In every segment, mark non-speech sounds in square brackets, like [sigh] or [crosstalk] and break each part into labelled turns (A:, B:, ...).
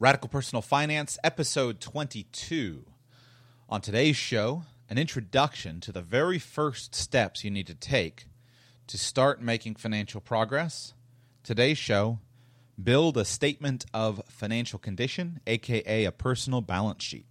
A: Radical Personal Finance, episode 22. On today's show, an introduction to the very first steps you need to take to start making financial progress. Today's show, build a statement of financial condition, aka a personal balance sheet.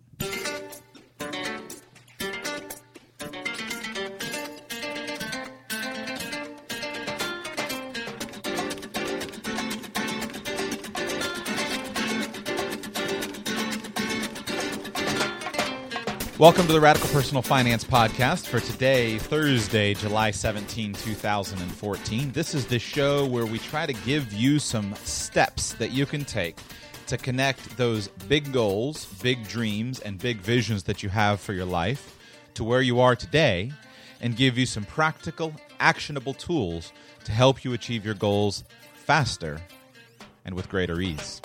A: Welcome to the Radical Personal Finance Podcast for today, Thursday, July 17, 2014. This is the show where we try to give you some steps that you can take to connect those big goals, big dreams, and big visions that you have for your life to where you are today and give you some practical, actionable tools to help you achieve your goals faster and with greater ease.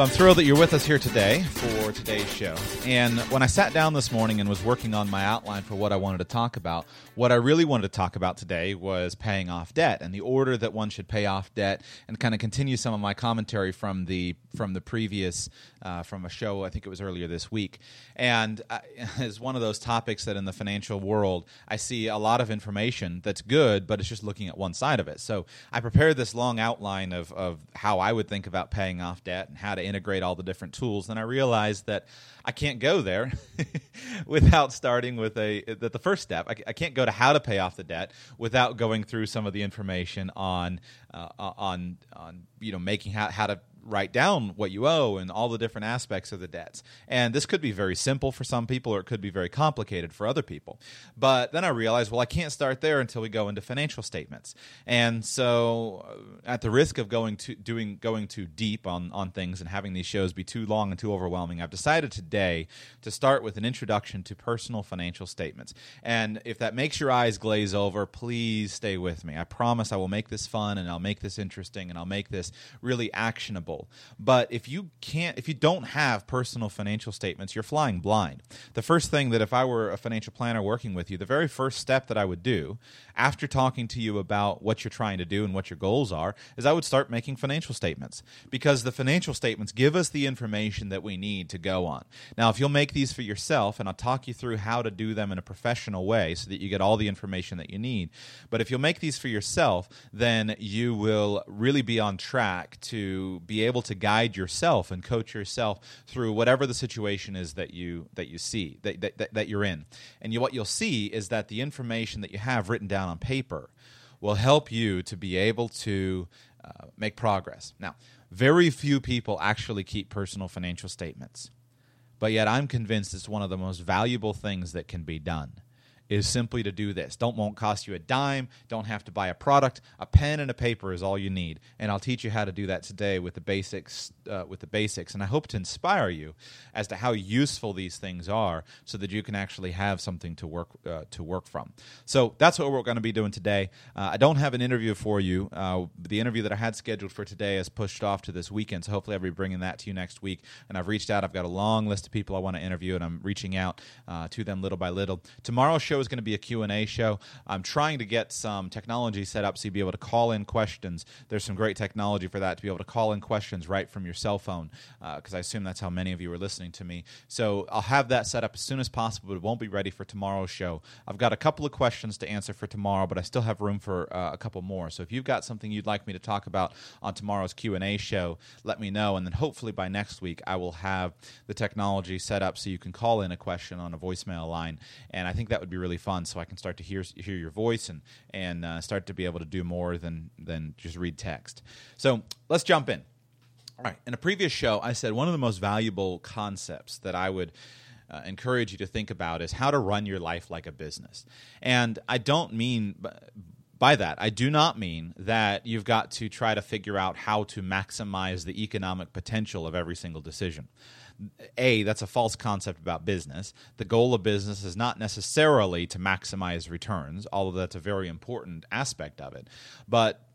A: So I'm thrilled that you're with us here today for today's show. And when I sat down this morning and was working on my outline for what I wanted to talk about, what I really wanted to talk about today was paying off debt and the order that one should pay off debt, and kind of continue some of my commentary from the from the previous uh, from a show I think it was earlier this week. And uh, [laughs] is one of those topics that in the financial world I see a lot of information that's good, but it's just looking at one side of it. So I prepared this long outline of of how I would think about paying off debt and how to integrate all the different tools. Then I realized that I can't go there [laughs] without starting with a that the first step. I, I, can't go to how to pay off the debt without going through some of the information on uh, on on you know making how, how to write down what you owe and all the different aspects of the debts. And this could be very simple for some people or it could be very complicated for other people. But then I realized, well, I can't start there until we go into financial statements. And so uh, at the risk of going to doing going too deep on on things and having these shows be too long and too overwhelming, I've decided today to start with an introduction to personal financial statements. And if that makes your eyes glaze over, please stay with me. I promise I will make this fun and I'll make this interesting and I'll make this really actionable but if you can't, if you don't have personal financial statements, you're flying blind. The first thing that if I were a financial planner working with you, the very first step that I would do after talking to you about what you're trying to do and what your goals are is I would start making financial statements because the financial statements give us the information that we need to go on. Now, if you'll make these for yourself, and I'll talk you through how to do them in a professional way so that you get all the information that you need, but if you'll make these for yourself, then you will really be on track to be able to guide yourself and coach yourself through whatever the situation is that you that you see that that, that you're in. And you, what you'll see is that the information that you have written down on paper will help you to be able to uh, make progress. Now, very few people actually keep personal financial statements, but yet I'm convinced it's one of the most valuable things that can be done is simply to do this. Don't won't cost you a dime, don't have to buy a product. A pen and a paper is all you need. And I'll teach you how to do that today with the basics uh, with the basics and I hope to inspire you as to how useful these things are so that you can actually have something to work uh, to work from. So that's what we're going to be doing today. Uh, I don't have an interview for you. Uh, the interview that I had scheduled for today is pushed off to this weekend, so hopefully I'll be bringing that to you next week. And I've reached out. I've got a long list of people I want to interview and I'm reaching out uh, to them little by little. Tomorrow's show is going to be a Q&A show. I'm trying to get some technology set up so you'll be able to call in questions. There's some great technology for that to be able to call in questions right from your cell phone because uh, I assume that's how many of you are listening to me. So I'll have that set up as soon as possible, but it won't be ready for tomorrow's show. I've got a couple of questions to answer for tomorrow, but I still have room for uh, a couple more. So if you've got something you'd like me to talk about on tomorrow's Q&A show, let me know and then hopefully by next week I will have the technology set up so you can call in a question on a voicemail line and I think that would be really fun so I can start to hear hear your voice and and uh, start to be able to do more than than just read text. So let's jump in. All right. In a previous show, I said one of the most valuable concepts that I would uh, encourage you to think about is how to run your life like a business. And I don't mean by that, I do not mean that you've got to try to figure out how to maximize the economic potential of every single decision. A, that's a false concept about business. The goal of business is not necessarily to maximize returns, although that's a very important aspect of it. But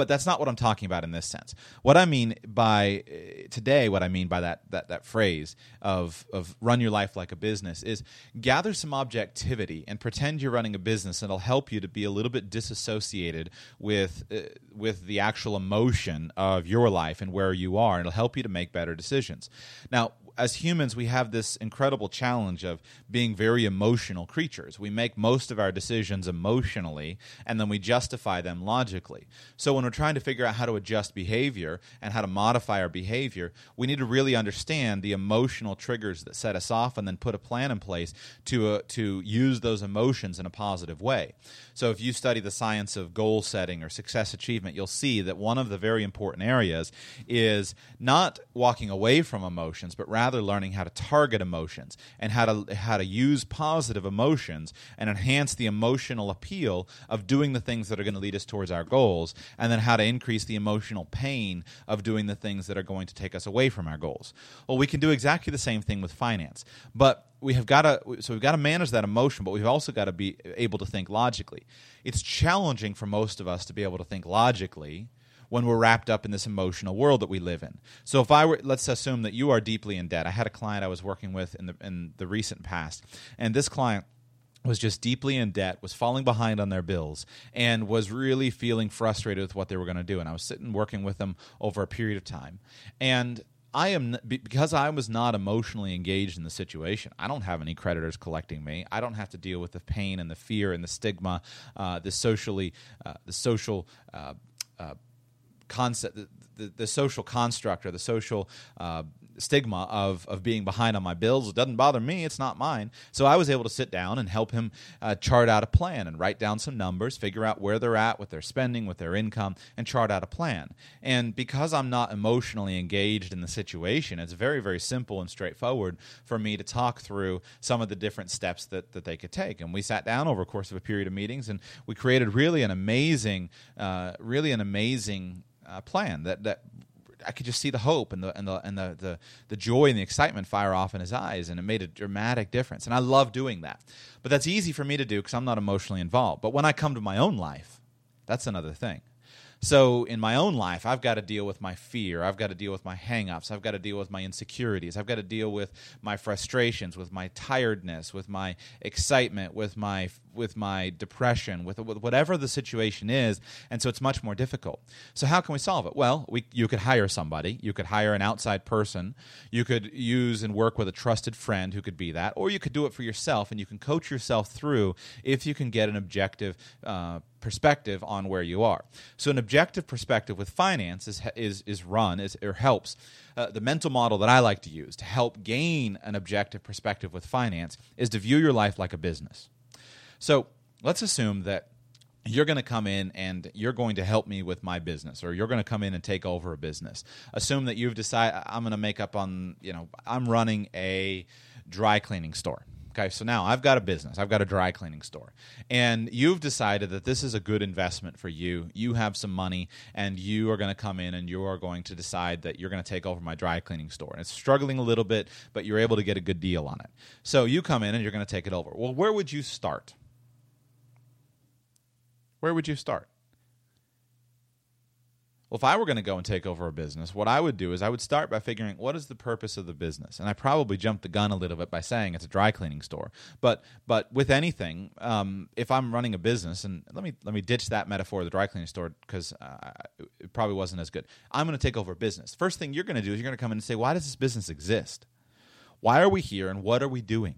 A: but that's not what I'm talking about in this sense. What I mean by uh, today, what I mean by that that that phrase of of run your life like a business is gather some objectivity and pretend you're running a business, and it'll help you to be a little bit disassociated with uh, with the actual emotion of your life and where you are, and it'll help you to make better decisions. Now, as humans, we have this incredible challenge of being very emotional creatures. We make most of our decisions emotionally, and then we justify them logically. So, when we're trying to figure out how to adjust behavior and how to modify our behavior, we need to really understand the emotional triggers that set us off, and then put a plan in place to uh, to use those emotions in a positive way. So, if you study the science of goal setting or success achievement, you'll see that one of the very important areas is not walking away from emotions, but rather rather learning how to target emotions and how to how to use positive emotions and enhance the emotional appeal of doing the things that are going to lead us towards our goals and then how to increase the emotional pain of doing the things that are going to take us away from our goals. Well, we can do exactly the same thing with finance. But we have got to so we've got to manage that emotion but we've also got to be able to think logically it's challenging for most of us to be able to think logically when we're wrapped up in this emotional world that we live in. So if I were, let's assume that you are deeply in debt. I had a client I was working with in the in the recent past, and this client was just deeply in debt, was falling behind on their bills, and was really feeling frustrated with what they were going to do. And I was sitting working with them over a period of time, and I am because I was not emotionally engaged in the situation. I don't have any creditors collecting me. I don't have to deal with the pain and the fear and the stigma, uh, the socially, uh, the social. Uh, uh concept, the, the, the, social construct or the social uh, stigma of of being behind on my bills. It doesn't bother me; it's not mine. So I was able to sit down and help him uh, chart out a plan and write down some numbers, figure out where they're at with their spending, with their income, and chart out a plan. And because I'm not emotionally engaged in the situation, it's very very simple and straightforward for me to talk through some of the different steps that that they could take. And we sat down over a course of a period of meetings, and we created really an amazing, uh, really an amazing uh, plan that that I could just see the hope and the and the and the, the the joy and the excitement fire off in his eyes, and it made a dramatic difference. And I love doing that. But that's easy for me to do because I'm not emotionally involved. But when I come to my own life, that's another thing. So in my own life, I've got to deal with my fear. I've got to deal with my hangups. I've got to deal with my insecurities. I've got to deal with my frustrations, with my tiredness, with my excitement, with my with my depression, with, with whatever the situation is, and so it's much more difficult. So how can we solve it? Well, we you could hire somebody. You could hire an outside person. You could use and work with a trusted friend who could be that, or you could do it for yourself, and you can coach yourself through if you can get an objective uh, perspective on where you are. So an objective perspective with finance is is, is run is or helps. Uh, the mental model that I like to use to help gain an objective perspective with finance is to view your life like a business. So let's assume that you're going to come in and you're going to help me with my business or you're going to come in and take over a business assume that you've decided i'm going to make up on you know i'm running a dry cleaning store Okay, so now I've got a business, I've got a dry cleaning store, and you've decided that this is a good investment for you. You have some money, and you are going to come in and you are going to decide that you're going to take over my dry cleaning store. And it's struggling a little bit, but you're able to get a good deal on it. So you come in and you're going to take it over. Well, where would you start? Where would you start? Well, if I were going to go and take over a business, what I would do is I would start by figuring what is the purpose of the business, and I probably jumped the gun a little bit by saying it's a dry cleaning store. But but with anything, um, if I'm running a business, and let me let me ditch that metaphor of the dry cleaning store because uh, it probably wasn't as good. I'm going to take over a business. First thing you're going to do is you're going to come in and say, why does this business exist? Why are we here, and what are we doing?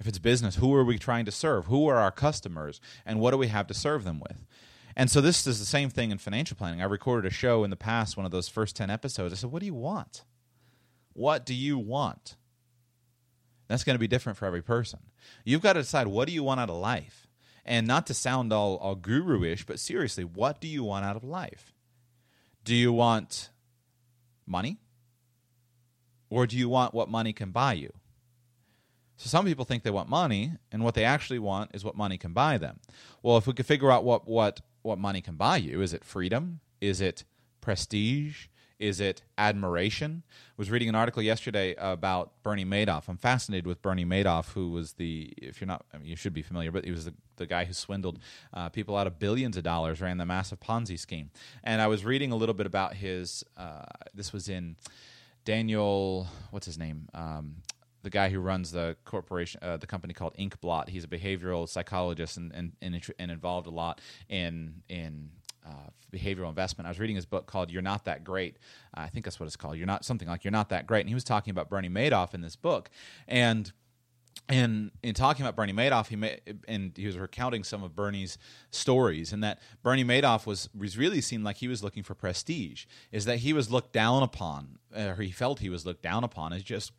A: If it's business, who are we trying to serve? Who are our customers, and what do we have to serve them with? And so this is the same thing in financial planning. I recorded a show in the past, one of those first 10 episodes. I said, What do you want? What do you want? That's going to be different for every person. You've got to decide what do you want out of life? And not to sound all, all guru ish, but seriously, what do you want out of life? Do you want money? or do you want what money can buy you? So some people think they want money, and what they actually want is what money can buy them. Well, if we could figure out what what what money can buy you, is it freedom? Is it prestige? Is it admiration? I was reading an article yesterday about Bernie Madoff. I'm fascinated with Bernie Madoff, who was the, if you're not, I mean, you should be familiar, but he was the, the guy who swindled uh, people out of billions of dollars, ran the massive Ponzi scheme. And I was reading a little bit about his, uh, this was in Daniel, what's his name? Um, the guy who runs the corporation, uh, the company called Inkblot. He's a behavioral psychologist and, and, and, and involved a lot in in uh, behavioral investment. I was reading his book called "You're Not That Great." I think that's what it's called. You're not something like "You're Not That Great," and he was talking about Bernie Madoff in this book, and and in talking about Bernie Madoff, he and he was recounting some of Bernie's stories, and that Bernie Madoff was, was really seemed like he was looking for prestige. Is that he was looked down upon, or he felt he was looked down upon as just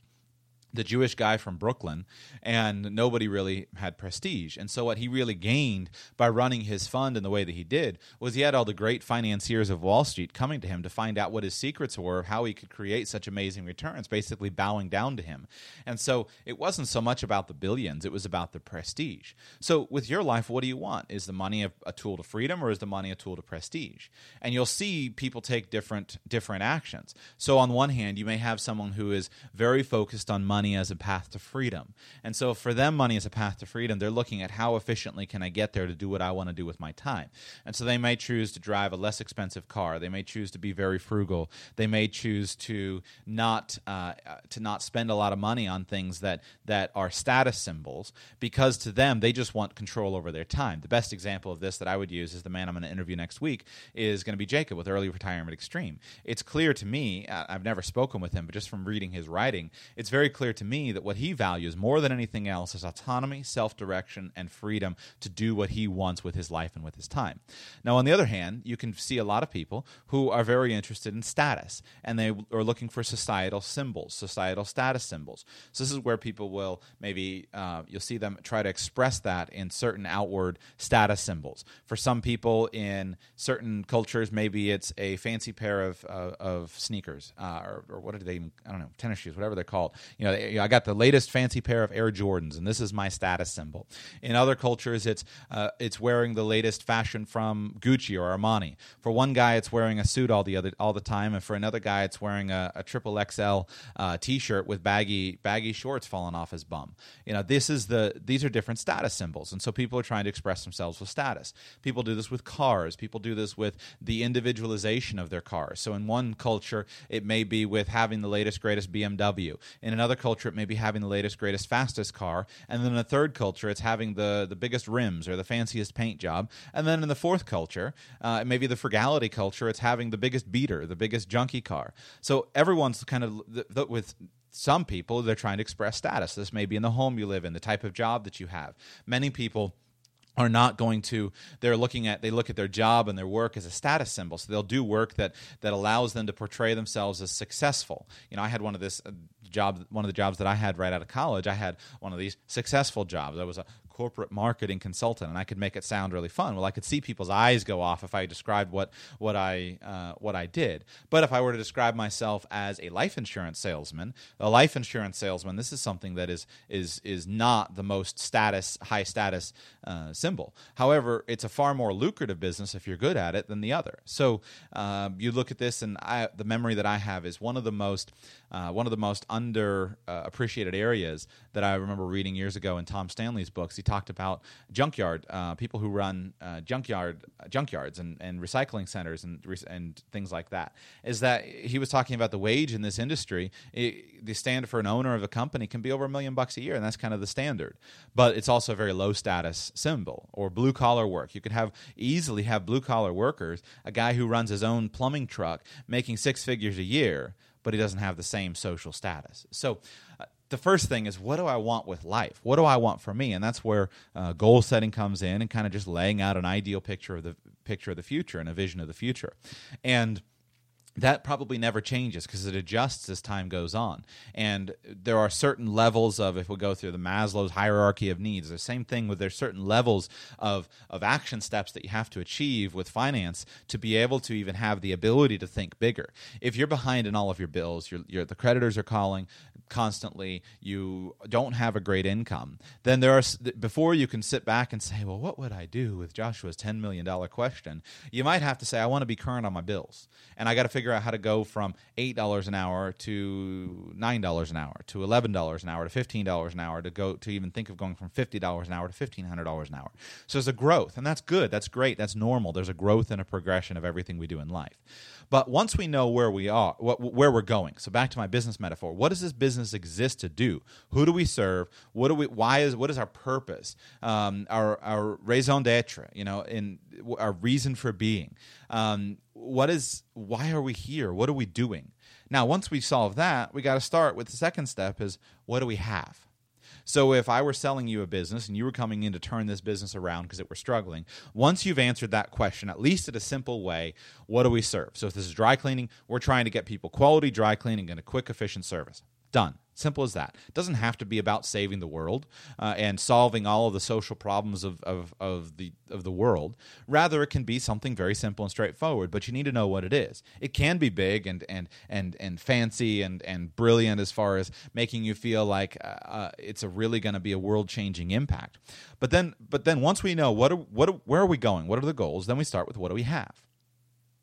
A: the Jewish guy from Brooklyn, and nobody really had prestige. And so, what he really gained by running his fund in the way that he did was he had all the great financiers of Wall Street coming to him to find out what his secrets were, how he could create such amazing returns, basically bowing down to him. And so, it wasn't so much about the billions, it was about the prestige. So, with your life, what do you want? Is the money a, a tool to freedom, or is the money a tool to prestige? And you'll see people take different different actions. So, on one hand, you may have someone who is very focused on money money as a path to freedom. And so for them, money is a path to freedom. They're looking at how efficiently can I get there to do what I want to do with my time. And so they may choose to drive a less expensive car. They may choose to be very frugal. They may choose to not uh, to not spend a lot of money on things that that are status symbols because to them they just want control over their time. The best example of this that I would use is the man I'm going to interview next week is going to be Jacob with Early Retirement Extreme. It's clear to me. I've never spoken with him, but just from reading his writing, it's very clear clear to me that what he values more than anything else is autonomy, self direction, and freedom to do what he wants with his life and with his time. Now, on the other hand, you can see a lot of people who are very interested in status and they are looking for societal symbols, societal status symbols. So, this is where people will maybe, uh, you'll see them try to express that in certain outward status symbols. For some people in certain cultures, maybe it's a fancy pair of, uh, of sneakers uh, or, or what are they, I don't know, tennis shoes, whatever they're called. You know, I got the latest fancy pair of Air Jordans, and this is my status symbol. In other cultures, it's uh, it's wearing the latest fashion from Gucci or Armani. For one guy, it's wearing a suit all the other all the time, and for another guy, it's wearing a, a triple XL uh, T-shirt with baggy baggy shorts falling off his bum. You know, this is the these are different status symbols, and so people are trying to express themselves with status. People do this with cars. People do this with the individualization of their cars. So in one culture, it may be with having the latest greatest BMW. In another culture culture, it may be having the latest, greatest, fastest car, and then in a third culture, it's having the the biggest rims or the fanciest paint job, and then in the fourth culture, uh, maybe the frugality culture, it's having the biggest beater, the biggest junky car. So everyone's kind of the, the, with some people they're trying to express status. This may be in the home you live in, the type of job that you have. Many people are not going to they're looking at they look at their job and their work as a status symbol. So they'll do work that that allows them to portray themselves as successful. You know i had one of this uh, job one of the jobs that i had right out of college i had one of these successful jobs. I was a corporate marketing consultant, and I could make it sound really fun. Well, I could see people's eyes go off if I described what what I uh, what I did. But if I were to describe myself as a life insurance salesman, a life insurance salesman, this is something that is is is not the most status high status uh, symbol. However, it's a far more lucrative business if you're good at it than the other. So uh, you look at this, and I, the memory that I have is one of the most uh, one of the most under uh, appreciated areas that I remember reading years ago in Tom Stanley's books. He talked about junkyard uh, people who run uh, junkyard junkyards and, and recycling centers and and things like that. Is that he was talking about the wage in this industry? It, the standard for an owner of a company can be over a million bucks a year, and that's kind of the standard. But it's also a very low status symbol or blue collar work. You could have easily have blue collar workers, a guy who runs his own plumbing truck making six figures a year but he doesn't have the same social status. So, uh, the first thing is what do I want with life? What do I want for me? And that's where uh, goal setting comes in, and kind of just laying out an ideal picture of the picture of the future and a vision of the future. And that probably never changes because it adjusts as time goes on. And there are certain levels of, if we go through the Maslow's hierarchy of needs, the same thing with there's certain levels of, of action steps that you have to achieve with finance to be able to even have the ability to think bigger. If you're behind in all of your bills, the creditors are calling constantly, you don't have a great income, then there are, before you can sit back and say, well, what would I do with Joshua's $10 million question? You might have to say, I want to be current on my bills. And I got to figure figure out how to go from $8 an hour to $9 an hour to $11 an hour to $15 an hour to go to even think of going from $50 an hour to $1,500 an hour. So there's a growth, and that's good. That's great. That's normal. There's a growth and a progression of everything we do in life. But once we know where we are, what, where we're going, so back to my business metaphor, what does this business exist to do? Who do we serve? What do we? Why is what is our purpose? Um, our our raison d'être, you know, in our reason for being. Um, what is? Why are we here? What are we doing? Now, once we solve that, we got to start with the second step: is what do we have? So if I were selling you a business and you were coming in to turn this business around because it were struggling, once you've answered that question, at least in a simple way, what do we serve? So if this is dry cleaning, we're trying to get people quality dry cleaning and a quick, efficient service. Done. Simple as that. It doesn't have to be about saving the world uh, and solving all of the social problems of, of, of, the, of the world. Rather, it can be something very simple and straightforward, but you need to know what it is. It can be big and, and, and, and fancy and, and brilliant as far as making you feel like uh, uh it's a really going to be a world changing impact. But then, but then once we know what, are, what are, where are we going, what are the goals, then we start with what do we have?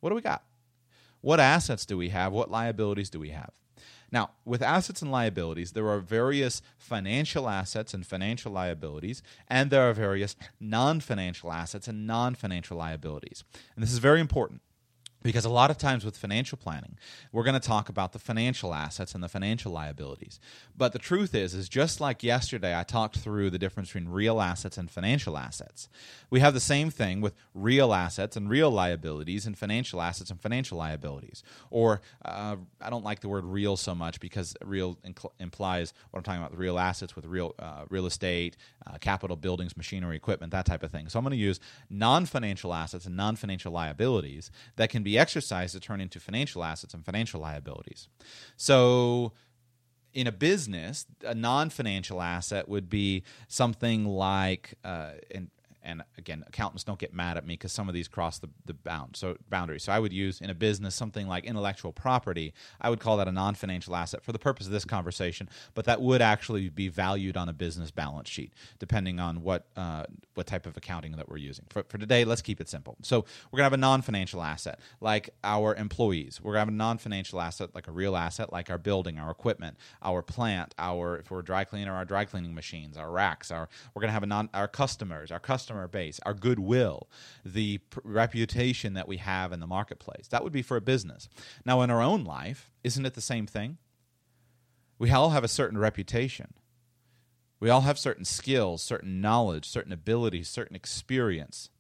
A: What do we got? What assets do we have? What liabilities do we have? Now, with assets and liabilities, there are various financial assets and financial liabilities, and there are various non financial assets and non financial liabilities. And this is very important because a lot of times with financial planning we're going to talk about the financial assets and the financial liabilities. But the truth is is just like yesterday i talked through the difference between real assets and financial assets. We have the same thing with real assets and real liabilities and financial assets and financial liabilities. Or uh, i don't like the word real so much because real inc- implies what i'm talking about real assets with real uh, real estate uh, capital buildings machinery equipment that type of thing. So i'm going to use non-financial assets and non-financial liabilities that can be be exercised to turn into financial assets and financial liabilities. So, in a business, a non financial asset would be something like, uh, and and again accountants don't get mad at me because some of these cross the, the bound so boundary so i would use in a business something like intellectual property i would call that a non-financial asset for the purpose of this conversation but that would actually be valued on a business balance sheet depending on what uh, what type of accounting that we're using. For, for today let's keep it simple. So we're to have a non-financial asset like our employees. We're to have a non-financial asset like a real asset like our building our equipment our plant our if we're a dry cleaner our dry cleaning machines our racks our we're to have a non our customers our customers customer base, our goodwill, the reputation that we have in the marketplace. That would be for a business. Now, in our own life, isn't it the same thing? We all have a certain reputation. We all have certain skills, certain knowledge, certain abilities, certain experience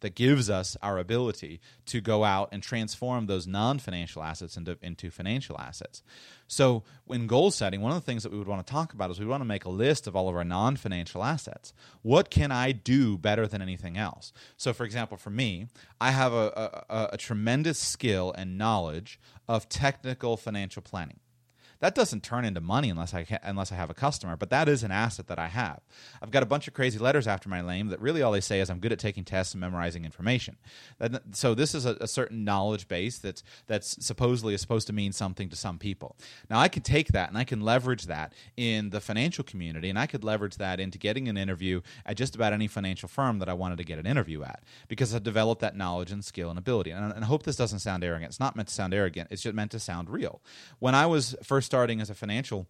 A: that gives us our ability to go out and transform those non-financial assets into, into financial assets. So, in goal setting, one of the things that we would want to talk about is we want to make a list of all of our non-financial assets. What can I do better than anything else? So, for example, for me, I have a, a, a tremendous skill and knowledge of technical financial planning. That doesn't turn into money unless I unless I have a customer, but that is an asset that I have. I've got a bunch of crazy letters after my name that really all they say is I'm good at taking tests and memorizing information. So this is a, a certain knowledge base that's that's supposedly is supposed to mean something to some people. Now I can take that and I can leverage that in the financial community, and I could leverage that into getting an interview at just about any financial firm that I wanted to get an interview at because I've developed that knowledge and skill and ability. And, and I hope this doesn't sound arrogant. It's not meant to sound arrogant. It's just meant to sound real. When I was first starting as a financial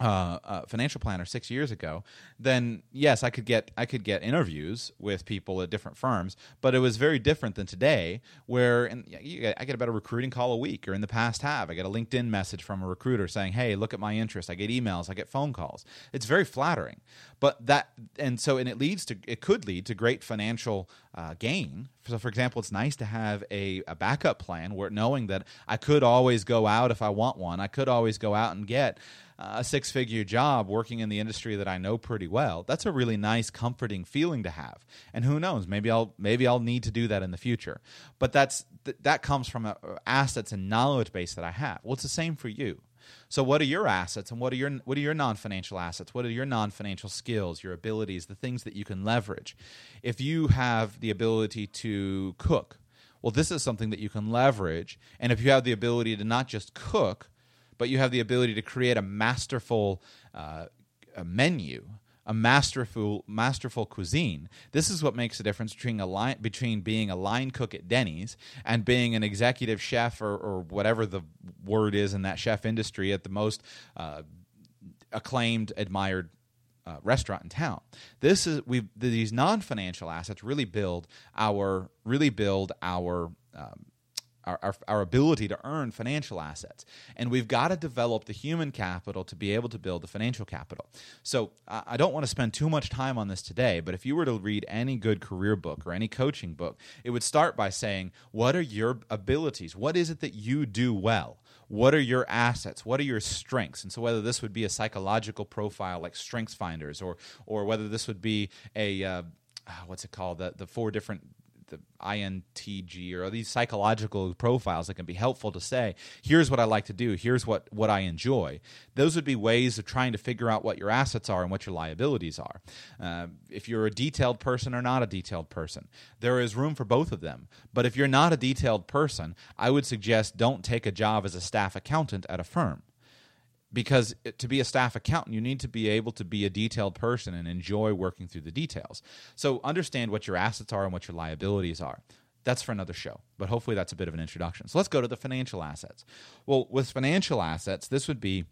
A: uh, uh, financial planner six years ago, then yes, I could get I could get interviews with people at different firms, but it was very different than today, where in, get, I get about a recruiting call a week, or in the past have I get a LinkedIn message from a recruiter saying, "Hey, look at my interest." I get emails, I get phone calls. It's very flattering, but that and so and it leads to it could lead to great financial uh, gain. So, for example, it's nice to have a, a backup plan where knowing that I could always go out if I want one, I could always go out and get a six figure job working in the industry that I know pretty well, that's a really nice, comforting feeling to have. And who knows, maybe I'll maybe I'll need to do that in the future. But that's th- that comes from a, assets and knowledge base that I have. Well, it's the same for you. So what are your assets and what are your what are your non-financial assets? What are your non-financial skills, your abilities, the things that you can leverage? If you have the ability to cook, well this is something that you can leverage and if you have the ability to not just cook, but you have the ability to create a masterful uh, a menu a masterful masterful cuisine. This is what makes the difference between a line, between being a line cook at Denny's and being an executive chef or, or whatever the word is in that chef industry at the most uh, acclaimed, admired uh, restaurant in town. This is we these non financial assets really build our really build our um, our, our, our, ability to earn financial assets. And we've got to develop the human capital to be able to build the financial capital. So I don't want to spend too much time on this today, but if you were to read any good career book or any coaching book, it would start by saying, What are your abilities? What is it that you do well? What are your assets? What are your strengths? And so, whether this would be a psychological profile like Strengths Finders, or or whether this would be a uh, what's it called the the four different the INTG or these psychological profiles that can be helpful to say, here's what I like to do, here's what, what I enjoy. Those would be ways of trying to figure out what your assets are and what your liabilities are. Uh, if you're a detailed person or not a detailed person, there is room for both of them. But if you're not a detailed person, I would suggest don't take a job as a staff accountant at a firm because to be a staff accountant you need to be able to be a detailed person and enjoy working through the details. So understand what your assets are and what your liabilities are. That's for another show but hopefully that's a bit of an introduction. So let's go to the financial assets. Well with financial assets this would be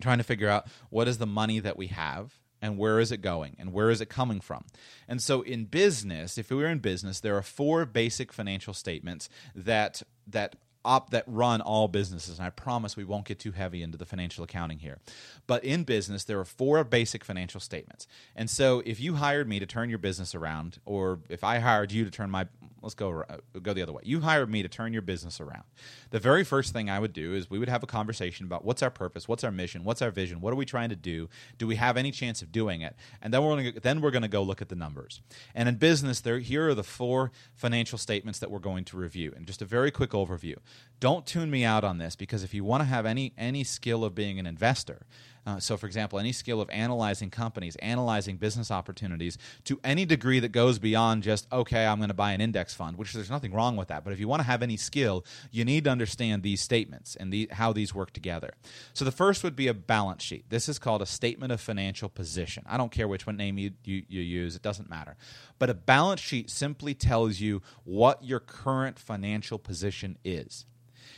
A: trying to figure out what is the money that we have and where is it going and where is it coming from. And so in business if we were in business there are four basic financial statements that that op that run all businesses and i promise we won't get too heavy into the financial accounting here. But in business there are four basic financial statements. And so if you hired me to turn your business around or if i hired you to turn my let's go uh, go the other way. You hired me to turn your business around. The very first thing i would do is we would have a conversation about what's our purpose what's our mission what's our vision what are we trying to do do we have any chance of doing it? And then we're to then we're going to go look at the numbers. And in business there here are the four financial statements that we're going to review. And just a very quick overview. Don't tune me out on this because if you want to have any any skill of being an investor, uh, so for example, any skill of analyzing companies, analyzing business opportunities to any degree that goes beyond just okay, I'm going to buy an index fund, which there's nothing wrong with that. But if you want to have any skill, you need to understand these statements and the, how these work together. So the first would be a balance sheet. This is called a statement of financial position. I don't care which one name you, you, you use; it doesn't matter. But a balance sheet simply tells you what your current financial position is.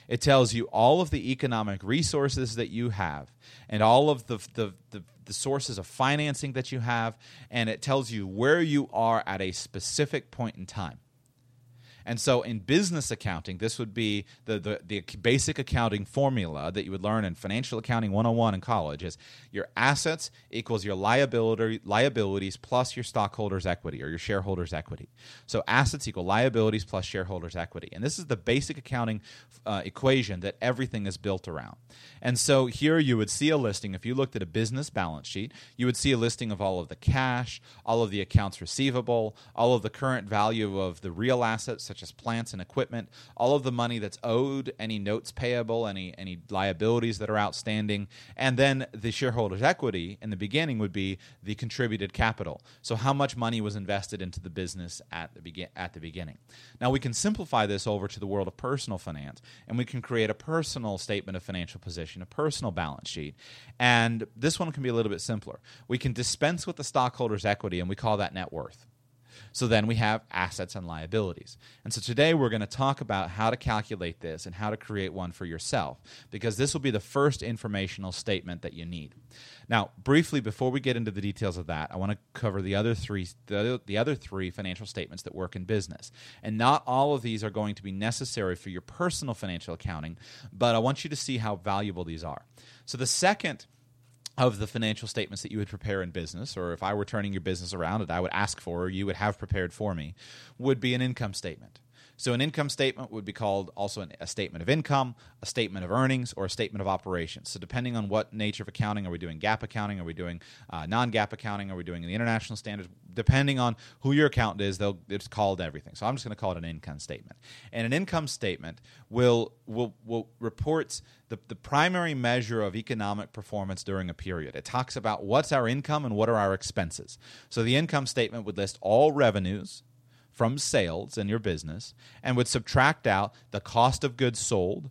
A: It tells you all of the economic resources that you have and all of the, the, the, the, sources of financing that you have, and it tells you where you are at a specific point in time. And so in business accounting, this would be the, the, the basic accounting formula that you would learn in Financial Accounting 101 in college is your assets equals your liability, liabilities plus your stockholders' equity or your shareholders' equity. So assets equal liabilities plus shareholders' equity. And this is the basic accounting uh, equation that everything is built around. And so here you would see a listing. If you looked at a business balance sheet, you would see a listing of all of the cash, all of the accounts receivable, all of the current value of the real assets, such as plants and equipment, all of the money that's owed, any notes payable, any any liabilities that are outstanding, and then the shareholders' equity in the beginning would be the contributed capital. So how much money was invested into the business at the begin at the beginning. Now we can simplify this over to the world of personal finance, and we can create a personal statement of financial position, a personal balance sheet, and this one can be a little bit simpler. We can dispense with the stockholders' equity, and we call that net worth. So then we have assets and liabilities. And so today we're going to talk about how to calculate this and how to create one for yourself because this will be the first informational statement that you need. Now, briefly before we get into the details of that, I want to cover the other three the other, the other three financial statements that work in business. And not all of these are going to be necessary for your personal financial accounting, but I want you to see how valuable these are. So the second of the financial statements that you would prepare in business, or if I were turning your business around and I would ask for, or you would have prepared for me, would be an income statement. So an income statement would be called also an, a statement of income, a statement of earnings, or a statement of operations. So depending on what nature of accounting, are we doing GAAP accounting? Are we doing uh, non-GAAP accounting? Are we doing the international standards? Depending on who your accountant is, they'll it's called everything. So I'm just going to call it an income statement. And an income statement will will will reports the, the primary measure of economic performance during a period. It talks about what's our income and what are our expenses. So the income statement would list all revenues from sales in your business and would subtract out the cost of goods sold,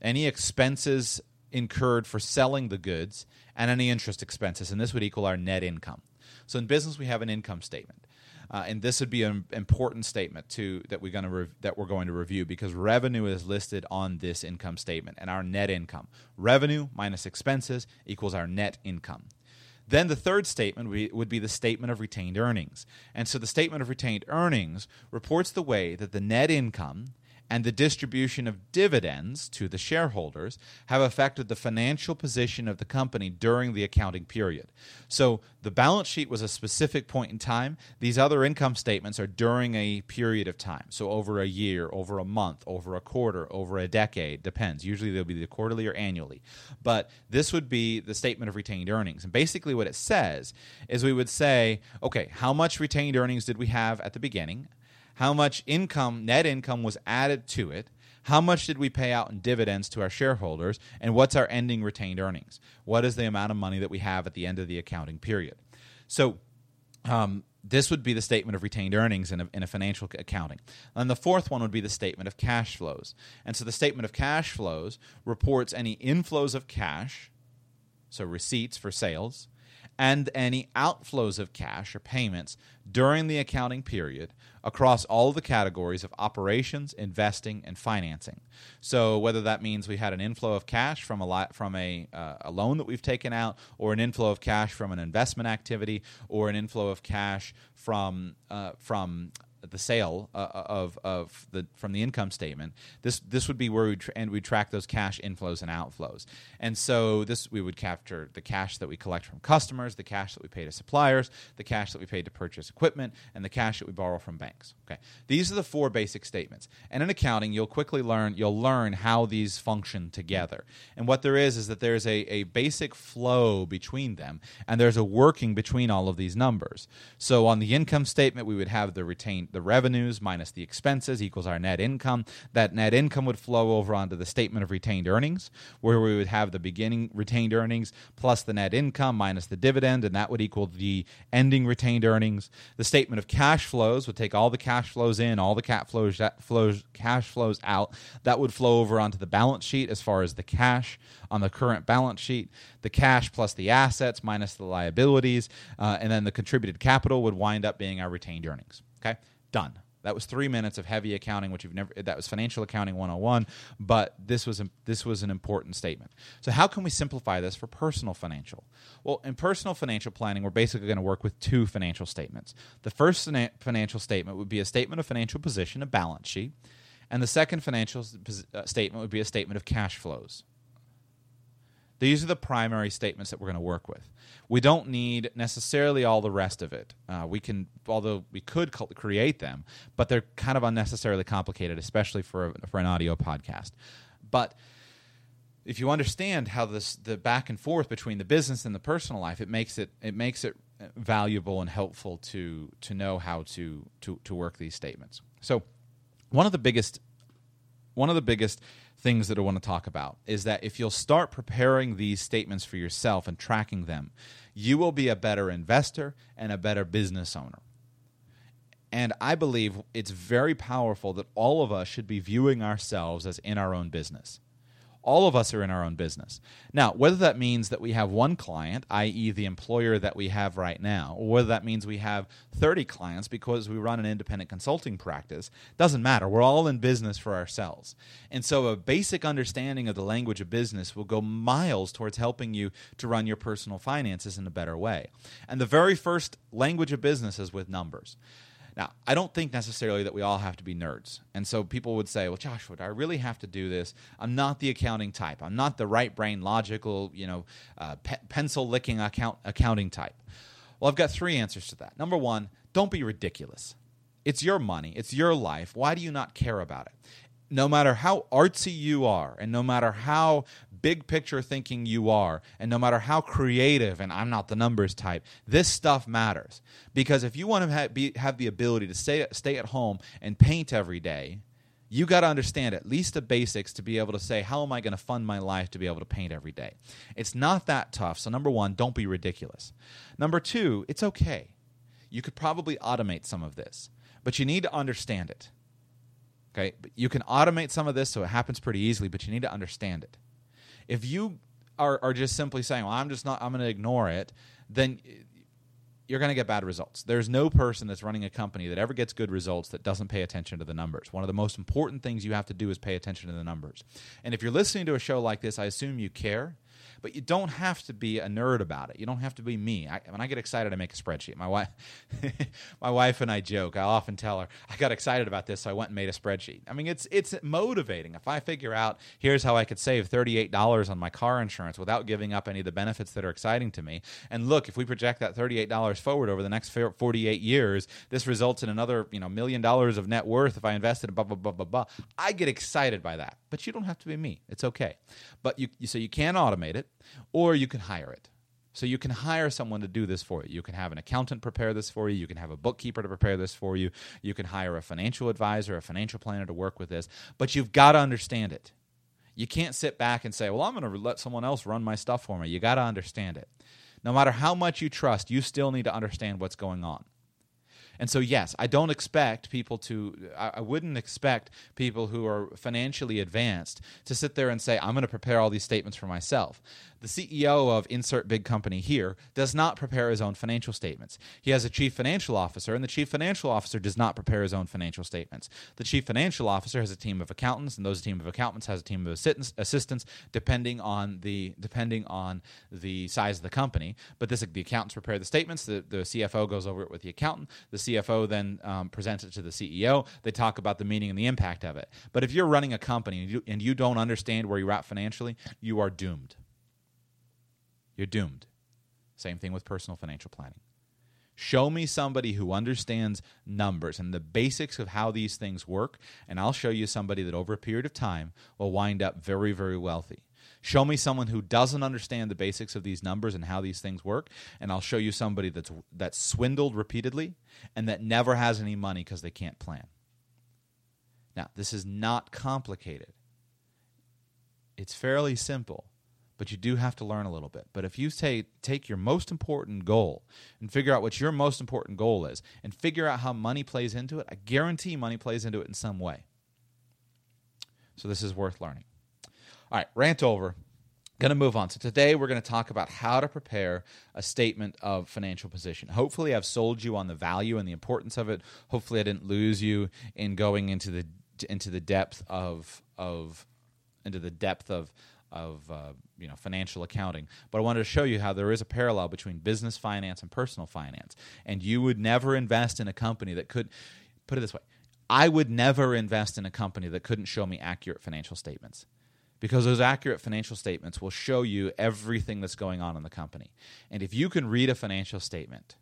A: any expenses incurred for selling the goods, and any interest expenses. And this would equal our net income. So in business, we have an income statement. Uh, and this would be an important statement too that we're going to that we're going to review because revenue is listed on this income statement and our net income. Revenue minus expenses equals our net income. Then the third statement would be the statement of retained earnings. And so the statement of retained earnings reports the way that the net income and the distribution of dividends to the shareholders have affected the financial position of the company during the accounting period. So the balance sheet was a specific point in time. These other income statements are during a period of time. So over a year, over a month, over a quarter, over a decade, depends. Usually they'll be the quarterly or annually. But this would be the statement of retained earnings. And basically what it says is we would say, okay, how much retained earnings did we have at the beginning? How much income, net income, was added to it, how much did we pay out in dividends to our shareholders, and what's our ending retained earnings? What is the amount of money that we have at the end of the accounting period? So, um, this would be the statement of retained earnings in a, in a, financial accounting. And the fourth one would be the statement of cash flows. And so the statement of cash flows reports any inflows of cash, so receipts for sales, and any outflows of cash or payments during the accounting period across all the categories of operations, investing, and financing. So whether that means we had an inflow of cash from a from a, uh, a loan that we've taken out, or an inflow of cash from an investment activity, or an inflow of cash from uh, from the sale uh, uh, of of the from the income statement. This this would be where we and we track those cash inflows and outflows. And so this we would capture the cash that we collect from customers, the cash that we pay to suppliers, the cash that we pay to purchase equipment, and the cash that we borrow from banks. Okay, these are the four basic statements. And in accounting, you'll quickly learn you'll learn how these function together. And what there is is that there's a, a basic flow between them, and there's a working between all of these numbers. So on the income statement, we would have the retained the revenues minus the expenses equals our net income. That net income would flow over onto the statement of retained earnings, where we would have the beginning retained earnings plus the net income minus the dividend, and that would equal the ending retained earnings. The statement of cash flows would take all the cash flows in, all the cash flows, flows cash flows out. That would flow over onto the balance sheet as far as the cash on the current balance sheet. The cash plus the assets minus the liabilities, uh, and then the contributed capital would wind up being our retained earnings. Okay, done. That was three minutes of heavy accounting, which you've never. That was financial accounting 101. But this was a, this was an important statement. So how can we simplify this for personal financial? Well, in personal financial planning, we're basically going to work with two financial statements. The first financial statement would be a statement of financial position, a balance sheet, and the second financial uh, statement would be a statement of cash flows. These are the primary statements that we're going to work with. We don't need necessarily all the rest of it. Uh, we can, although we could create them, but they're kind of unnecessarily complicated, especially for for an audio podcast. But if you understand how this the back and forth between the business and the personal life, it makes it it makes it valuable and helpful to to know how to to to work these statements. So, one of the biggest one of the biggest things that I want to talk about is that if you'll start preparing these statements for yourself and tracking them, you will be a better investor and a better business owner. And I believe it's very powerful that all of us should be viewing ourselves as in our own business. All of us are in our own business. Now, whether that means that we have one client, i.e., the employer that we have right now, or whether that means we have 30 clients because we run an independent consulting practice, doesn't matter. We're all in business for ourselves. And so, a basic understanding of the language of business will go miles towards helping you to run your personal finances in a better way. And the very first language of business is with numbers. Now, I don't think necessarily that we all have to be nerds. And so people would say, well, Joshua, do I really have to do this? I'm not the accounting type. I'm not the right brain, logical, you know, uh, pe- pencil licking account- accounting type. Well, I've got three answers to that. Number one, don't be ridiculous. It's your money, it's your life. Why do you not care about it? No matter how artsy you are, and no matter how big picture thinking you are, and no matter how creative, and I'm not the numbers type, this stuff matters. Because if you want to have, be, have the ability to stay, stay at home and paint every day, you got to understand at least the basics to be able to say, how am I going to fund my life to be able to paint every day? It's not that tough. So, number one, don't be ridiculous. Number two, it's okay. You could probably automate some of this, but you need to understand it. Okay? You can automate some of this so it happens pretty easily, but you need to understand it. If you are, are just simply saying, well, I'm just not, I'm going to ignore it, then you're going to get bad results. There's no person that's running a company that ever gets good results that doesn't pay attention to the numbers. One of the most important things you have to do is pay attention to the numbers. And if you're listening to a show like this, I assume you care but you don't have to be a nerd about it. You don't have to be me. I, when I get excited, I make a spreadsheet. My wife, [laughs] my wife and I joke. I often tell her I got excited about this, so I went and made a spreadsheet. I mean, it's it's motivating. If I figure out here's how I could save thirty eight dollars on my car insurance without giving up any of the benefits that are exciting to me, and look, if we project that thirty eight dollars forward over the next forty eight years, this results in another you know million dollars of net worth if I invested blah blah blah blah blah. I get excited by that, but you don't have to be me. It's okay. But you so you can automate it or you can hire it. So you can hire someone to do this for you. You can have an accountant prepare this for you. You can have a bookkeeper to prepare this for you. You can hire a financial advisor, a financial planner to work with this. But you've got to understand it. You can't sit back and say, "Well, I'm going to let someone else run my stuff for me." You got to understand it. No matter how much you trust, you still need to understand what's going on. And so, yes, I don't expect people to, I, wouldn't expect people who are financially advanced to sit there and say, I'm going to prepare all these statements for myself. The CEO of insert big company here does not prepare his own financial statements. He has a chief financial officer, and the chief financial officer does not prepare his own financial statements. The chief financial officer has a team of accountants, and those team of accountants has a team of assistants, depending on the depending on the size of the company. But this the accountants prepare the statements. The, the CFO goes over it with the accountant. The CFO then um, presents it to the CEO. They talk about the meaning and the impact of it. But if you're running a company and you, and you don't understand where you're at financially, you are doomed you're doomed. Same thing with personal financial planning. Show me somebody who understands numbers and the basics of how these things work, and I'll show you somebody that over a period of time will wind up very, very wealthy. Show me someone who doesn't understand the basics of these numbers and how these things work, and I'll show you somebody that's that's swindled repeatedly and that never has any money because they can't plan. Now, this is not complicated. It's fairly simple but you do have to learn a little bit. But if you take take your most important goal and figure out what your most important goal is and figure out how money plays into it, I guarantee money plays into it in some way. So this is worth learning. All right, rant over. Going to move on. So today we're going to talk about how to prepare a statement of financial position. Hopefully I've sold you on the value and the importance of it. Hopefully I didn't lose you in going into the into the depth of of into the depth of of uh, you know financial accounting. But i wanted to show you how there is a parallel between business finance and personal finance. And you would never invest in a company that could put it this way i would never invest in a company that couldn't show me accurate financial statements. Because those accurate financial statements will show you everything that's going on in the company. And if you can read a financial statement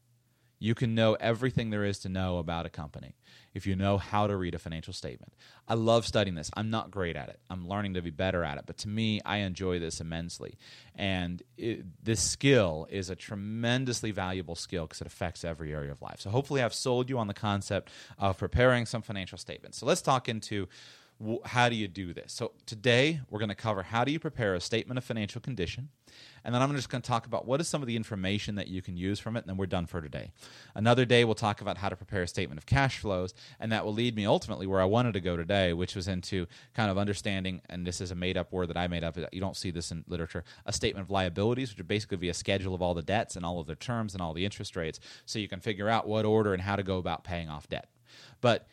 A: you can know everything there is to know about a company if you know how to read a financial statement. I love studying this. I'm not great at it. I'm learning to be better at it. But to me, I enjoy this immensely. And it, this skill is a tremendously valuable skill because it affects every area of life. So hopefully, I've sold you on the concept of preparing some financial statements. So let's talk into how do you do this? So today we're going to cover how do you prepare a statement of financial condition, and then I'm just going to talk about what is some of the information that you can use from it, and then we're done for today. Another day we'll talk about how to prepare a statement of cash flows, and that will lead me ultimately where I wanted to go today, which was into kind of understanding, and this is a made up word that I made up. You don't see this in literature. A statement of liabilities, which would basically be a schedule of all the debts and all of their terms and all the interest rates, so you can figure out what order and how to go about paying off debt. But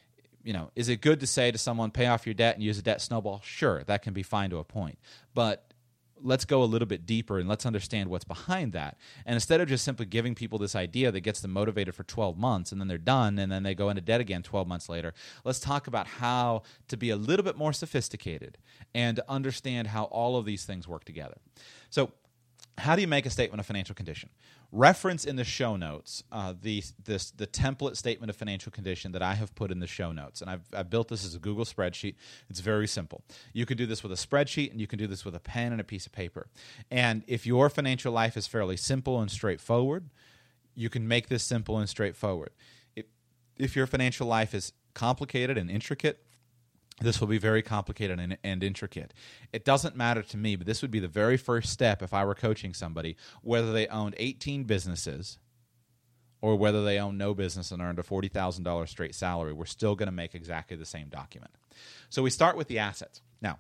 A: you know, is it good to say to someone, pay off your debt and use a debt snowball? Sure, that can be fine to a point. But let's go a little bit deeper and let's understand what's behind that. And instead of just simply giving people this idea that gets them motivated for 12 months and then they're done and then they go into debt again 12 months later, let's talk about how to be a little bit more sophisticated and understand how all of these things work together. So, how do you make a statement of financial condition? Reference in the show notes uh, the this the template statement of financial condition that I have put in the show notes, and I've, I've built this as a Google spreadsheet. It's very simple. You can do this with a spreadsheet, and you can do this with a pen and a piece of paper. And if your financial life is fairly simple and straightforward, you can make this simple and straightforward. If, if your financial life is complicated and intricate, this will be very complicated and, and, intricate. It doesn't matter to me, but this would be the very first step if I were coaching somebody, whether they owned 18 businesses or whether they own no business and earned a $40,000 straight salary. We're still going to make exactly the same document. So we start with the assets. Now,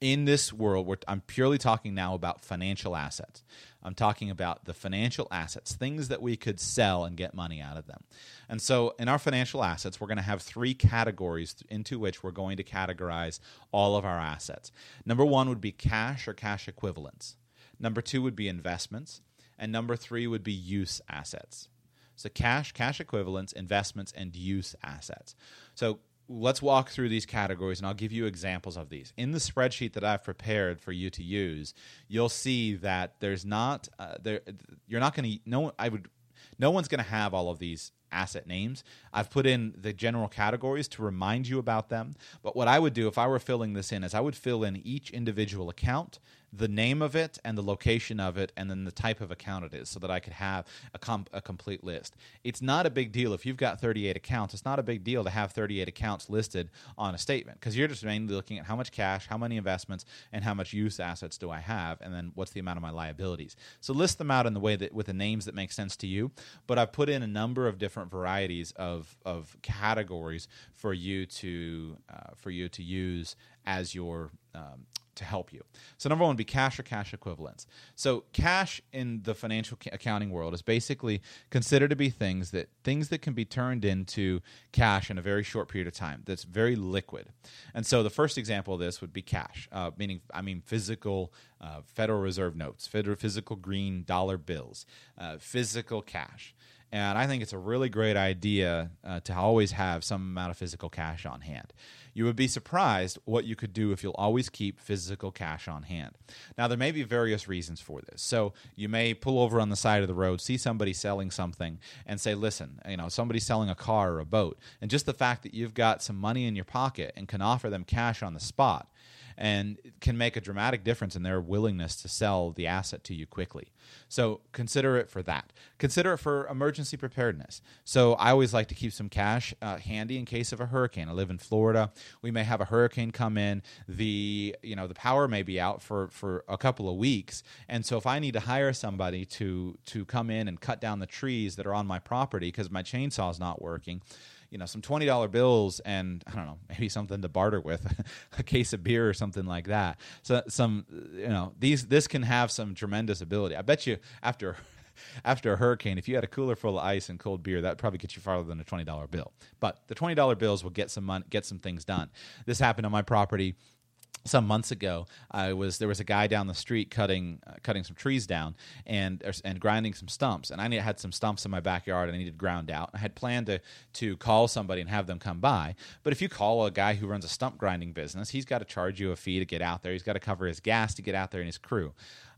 A: in this world, I'm purely talking now about financial assets. I'm talking about the financial assets, things that we could sell and get money out of them. And so, in our financial assets, we're going to have three categories into which we're going to categorize all of our assets. Number one would be cash or cash equivalents, number two would be investments, and number three would be use assets. So, cash, cash equivalents, investments, and use assets. So, let's walk through these categories and I'll give you examples of these. In the spreadsheet that I've prepared for you to use, you'll see that there's not uh, there you're not going to no I would no one's going to have all of these asset names. I've put in the general categories to remind you about them. But what I would do if I were filling this in is I would fill in each individual account the name of it and the location of it and then the type of account it is so that I could have a, com- a complete list. It's not a big deal if you've got 38 accounts. It's not a big deal to have 38 accounts listed on a statement because you're just mainly looking at how much cash, how many investments, and how much use assets do I have, and then what's the amount of my liabilities. So list them out in the way that with the names that make sense to you. But I've put in a number of different varieties of, of categories for you to uh, for you to use as your um, to help you. So number one would be cash or cash equivalents. So cash in the financial accounting world is basically considered to be things that things that can be turned into cash in a very short period of time. That's very liquid. And so the first example of this would be cash, uh, meaning I mean physical uh, Federal Reserve notes, federal physical green dollar bills, uh, physical cash. And I think it's a really great idea uh, to always have some amount of physical cash on hand. You would be surprised what you could do if you'll always keep physical cash on hand. Now, there may be various reasons for this. So, you may pull over on the side of the road, see somebody selling something, and say, listen, you know, somebody's selling a car or a boat. And just the fact that you've got some money in your pocket and can offer them cash on the spot and can make a dramatic difference in their willingness to sell the asset to you quickly. So consider it for that. Consider it for emergency preparedness. So I always like to keep some cash uh, handy in case of a hurricane. I live in Florida. We may have a hurricane come in. The you know the power may be out for for a couple of weeks, and so if I need to hire somebody to to come in and cut down the trees that are on my property because my chainsaw is not working you know some twenty dollar bills and I don't know maybe something to barter with, [laughs] a case of beer or something like that. So some you know these this can have some tremendous ability. I bet you after [laughs] after a hurricane, if you had a cooler full of ice and cold beer, that probably get you farther than a twenty dollar bill. But the twenty dollar bills will get some money, get some things done. This happened on my property some months ago, I was there was a guy down the street cutting uh, cutting some trees down and and grinding some stumps, and I had some stumps in my backyard and I needed ground out. I had planned to to call somebody and have them come by, but if you call a guy who runs a stump grinding business, he's got to charge you a fee to get out there. He's got to cover his gas to get out there and his crew.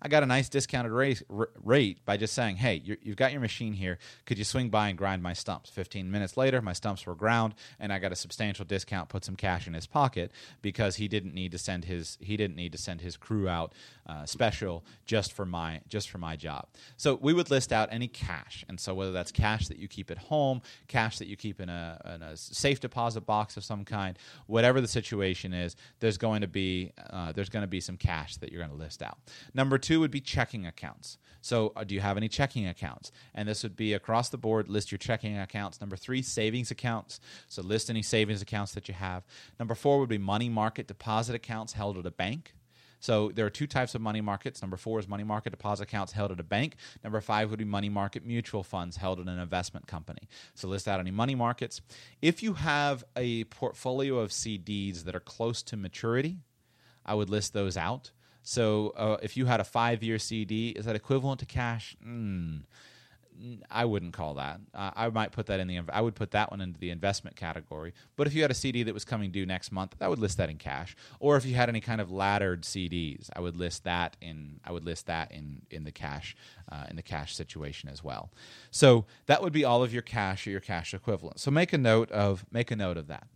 A: I got a nice discounted rate, rate by just saying, hey, you have got your machine here. Could you swing by and grind my stumps? 15 minutes later, my stumps were ground, and I got a substantial discount, put some cash in his pocket because he didn't need to send his he didn't need to send his crew out uh, special just for my just for my job. So we would list out any cash, and so whether that's cash that you keep at home, cash that you keep in a, in a safe deposit box of some kind, whatever the situation is, there's going to be uh, there's going to be some cash that you're going to list out. Number two would be checking accounts. So, uh, do you have any checking accounts? And this would be across the board. List your checking accounts. Number three, savings accounts. So, list any savings accounts that you have. Number four would be money market deposit accounts held at a bank. So there are two types of money markets. Number four is money market deposit accounts held at a bank. Number five would be money market mutual funds held at an investment company. So list out any money markets. If you have a portfolio of CDs that are close to maturity, I would list those out. So uh, if you had a five year CD, is that equivalent to cash? Mm, I wouldn't call that. Uh, I might put that in the. I would put that one into the investment category. But if you had a CD that was coming due next month, I would list that in cash. Or if you had any kind of laddered CDs, I would list that in. I would list that in in the cash uh, in the cash situation as well. So that would be all of your cash or your cash equivalent. So make a note of make a note of that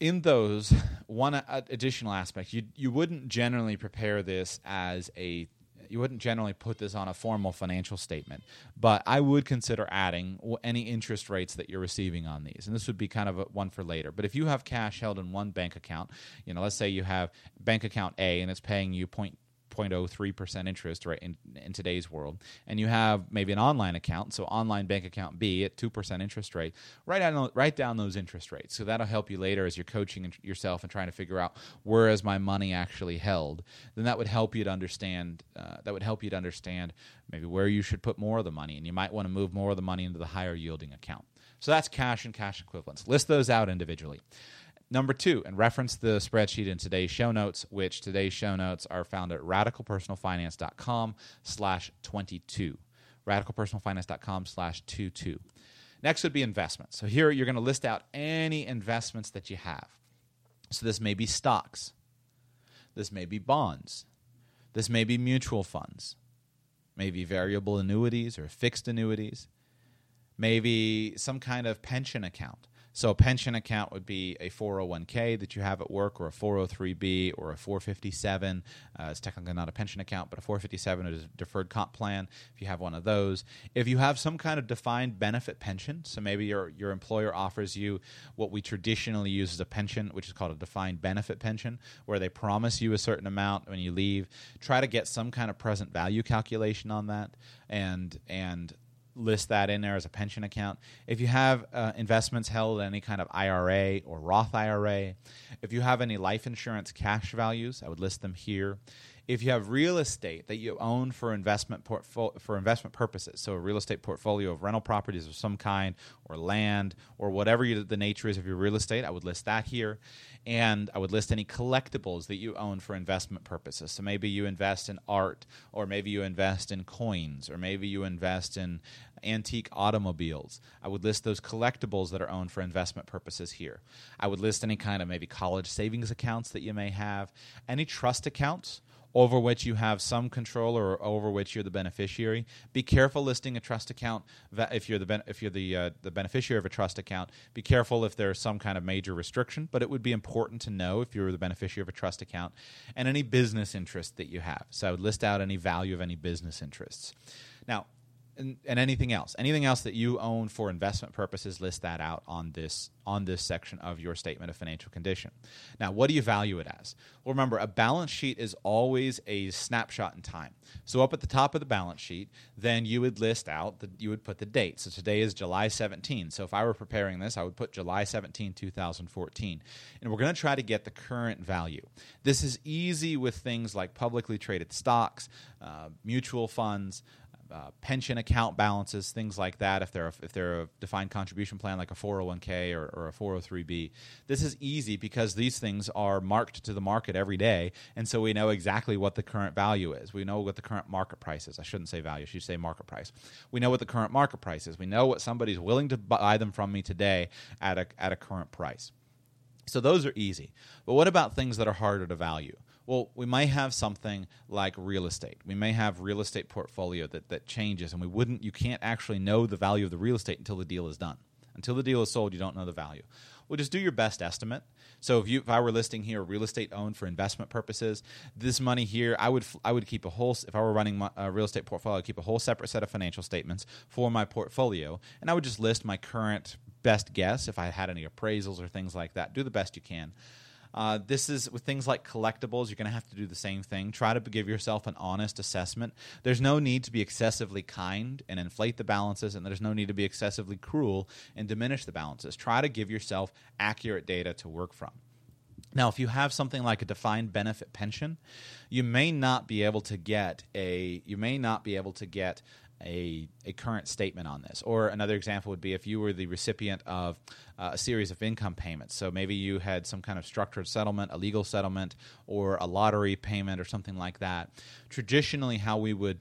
A: in those one additional aspect you you wouldn't generally prepare this as a you wouldn't generally put this on a formal financial statement, but I would consider adding any interest rates that you're receiving on these. And this would be kind of one for later. But if you have cash held in one bank account, you know, let's say you have bank account A and it's paying you point 0.03% interest right in, in today's world. And you have maybe an online account so online bank account b at 2% interest rate write down, write down those interest rates. So that'll help you later as you're coaching yourself and trying to figure out where is my money actually held. Then that would help you to understand uh, that would help you to understand maybe where you should put more of the money and you might want to move more of the money into the higher yielding account. So that's cash and cash equivalents. List those out individually Number two, and reference the spreadsheet in today's show notes, which today's show notes are found at radicalpersonalfinance.com slash 22. radicalpersonalfinance.com slash 22. Next would be investments. So here you're going to list out any investments that you have. So this may be stocks. This may be bonds. This may be mutual funds. Maybe variable annuities or fixed annuities. Maybe some kind of pension account. So a pension account would be a 401k that you have at work, or a 403b, or a 457. Uh, it's technically not a pension account, but a 457 is a deferred comp plan. If you have one of those, if you have some kind of defined benefit pension, so maybe your your employer offers you what we traditionally use as a pension, which is called a defined benefit pension, where they promise you a certain amount when you leave. Try to get some kind of present value calculation on that, and and list that in there as a pension account. If you have uh, investments held in any kind of IRA or Roth IRA, if you have any life insurance cash values, I would list them here. If you have real estate that you own for investment portfo- for investment purposes, so a real estate portfolio of rental properties of some kind, or land, or whatever you, the nature is of your real estate, I would list that here and I would list any collectibles that you own for investment purposes. So maybe you invest in art, or maybe you invest in coins, or maybe you invest in antique automobiles. I would list those collectibles that are owned for investment purposes here. I would list any kind of maybe college savings accounts that you may have, any trust accounts over which you have some control or over which you're the beneficiary. Be careful listing a trust account if you're the ben- if you're the uh, the beneficiary of a trust account. Be careful if there's some kind of major restriction, but it would be important to know if you're the beneficiary of a trust account and any business interest that you have. So I would list out any value of any business interests. Now, and, and, anything else. Anything else that you own for investment purposes list that out on this on this section of your statement of financial condition. Now what do you value it as? Well remember a balance sheet is always a snapshot in time. So up at the top of the balance sheet then you would list out that you would put the date. So today is july 17 so if i were preparing this i would put july 17 2014 and we're going to try to get the current value. This is easy with things like publicly traded stocks uh, mutual funds uh, pension account balances, things like that. If they're a, if they're a defined contribution plan like a 401k or, or a 403b, this is easy because these things are marked to the market every day, and so we know exactly what the current value is. We know what the current market price is. I shouldn't say value; I should say market price. We know what the current market price is. We know what somebody's willing to buy them from me today at a at a current price. So those are easy. But what about things that are harder to value? Well, we may have something like real estate. We may have real estate portfolio that, that changes, and we wouldn't. You can't actually know the value of the real estate until the deal is done. Until the deal is sold, you don't know the value. Well, just do your best estimate. So if you if I were listing here real estate owned for investment purposes, this money here, I would I would keep a whole if I were running my, a real estate portfolio, I'd keep a whole separate set of financial statements for my portfolio, and I would just list my current best guess if I had any appraisals or things like that. Do the best you can. Uh, this is with things like collectibles, you're going to have to do the same thing. Try to give yourself an honest assessment. There's no need to be excessively kind and inflate the balances, and there's no need to be excessively cruel and diminish the balances. Try to give yourself accurate data to work from. Now, if you have something like a defined benefit pension, you may not be able to get a you may not be able to get a, a current statement on this. Or another example would be if you were the recipient of uh, a series of income payments. So maybe you had some kind of structured settlement, a legal settlement, or a lottery payment, or something like that. Traditionally, how we would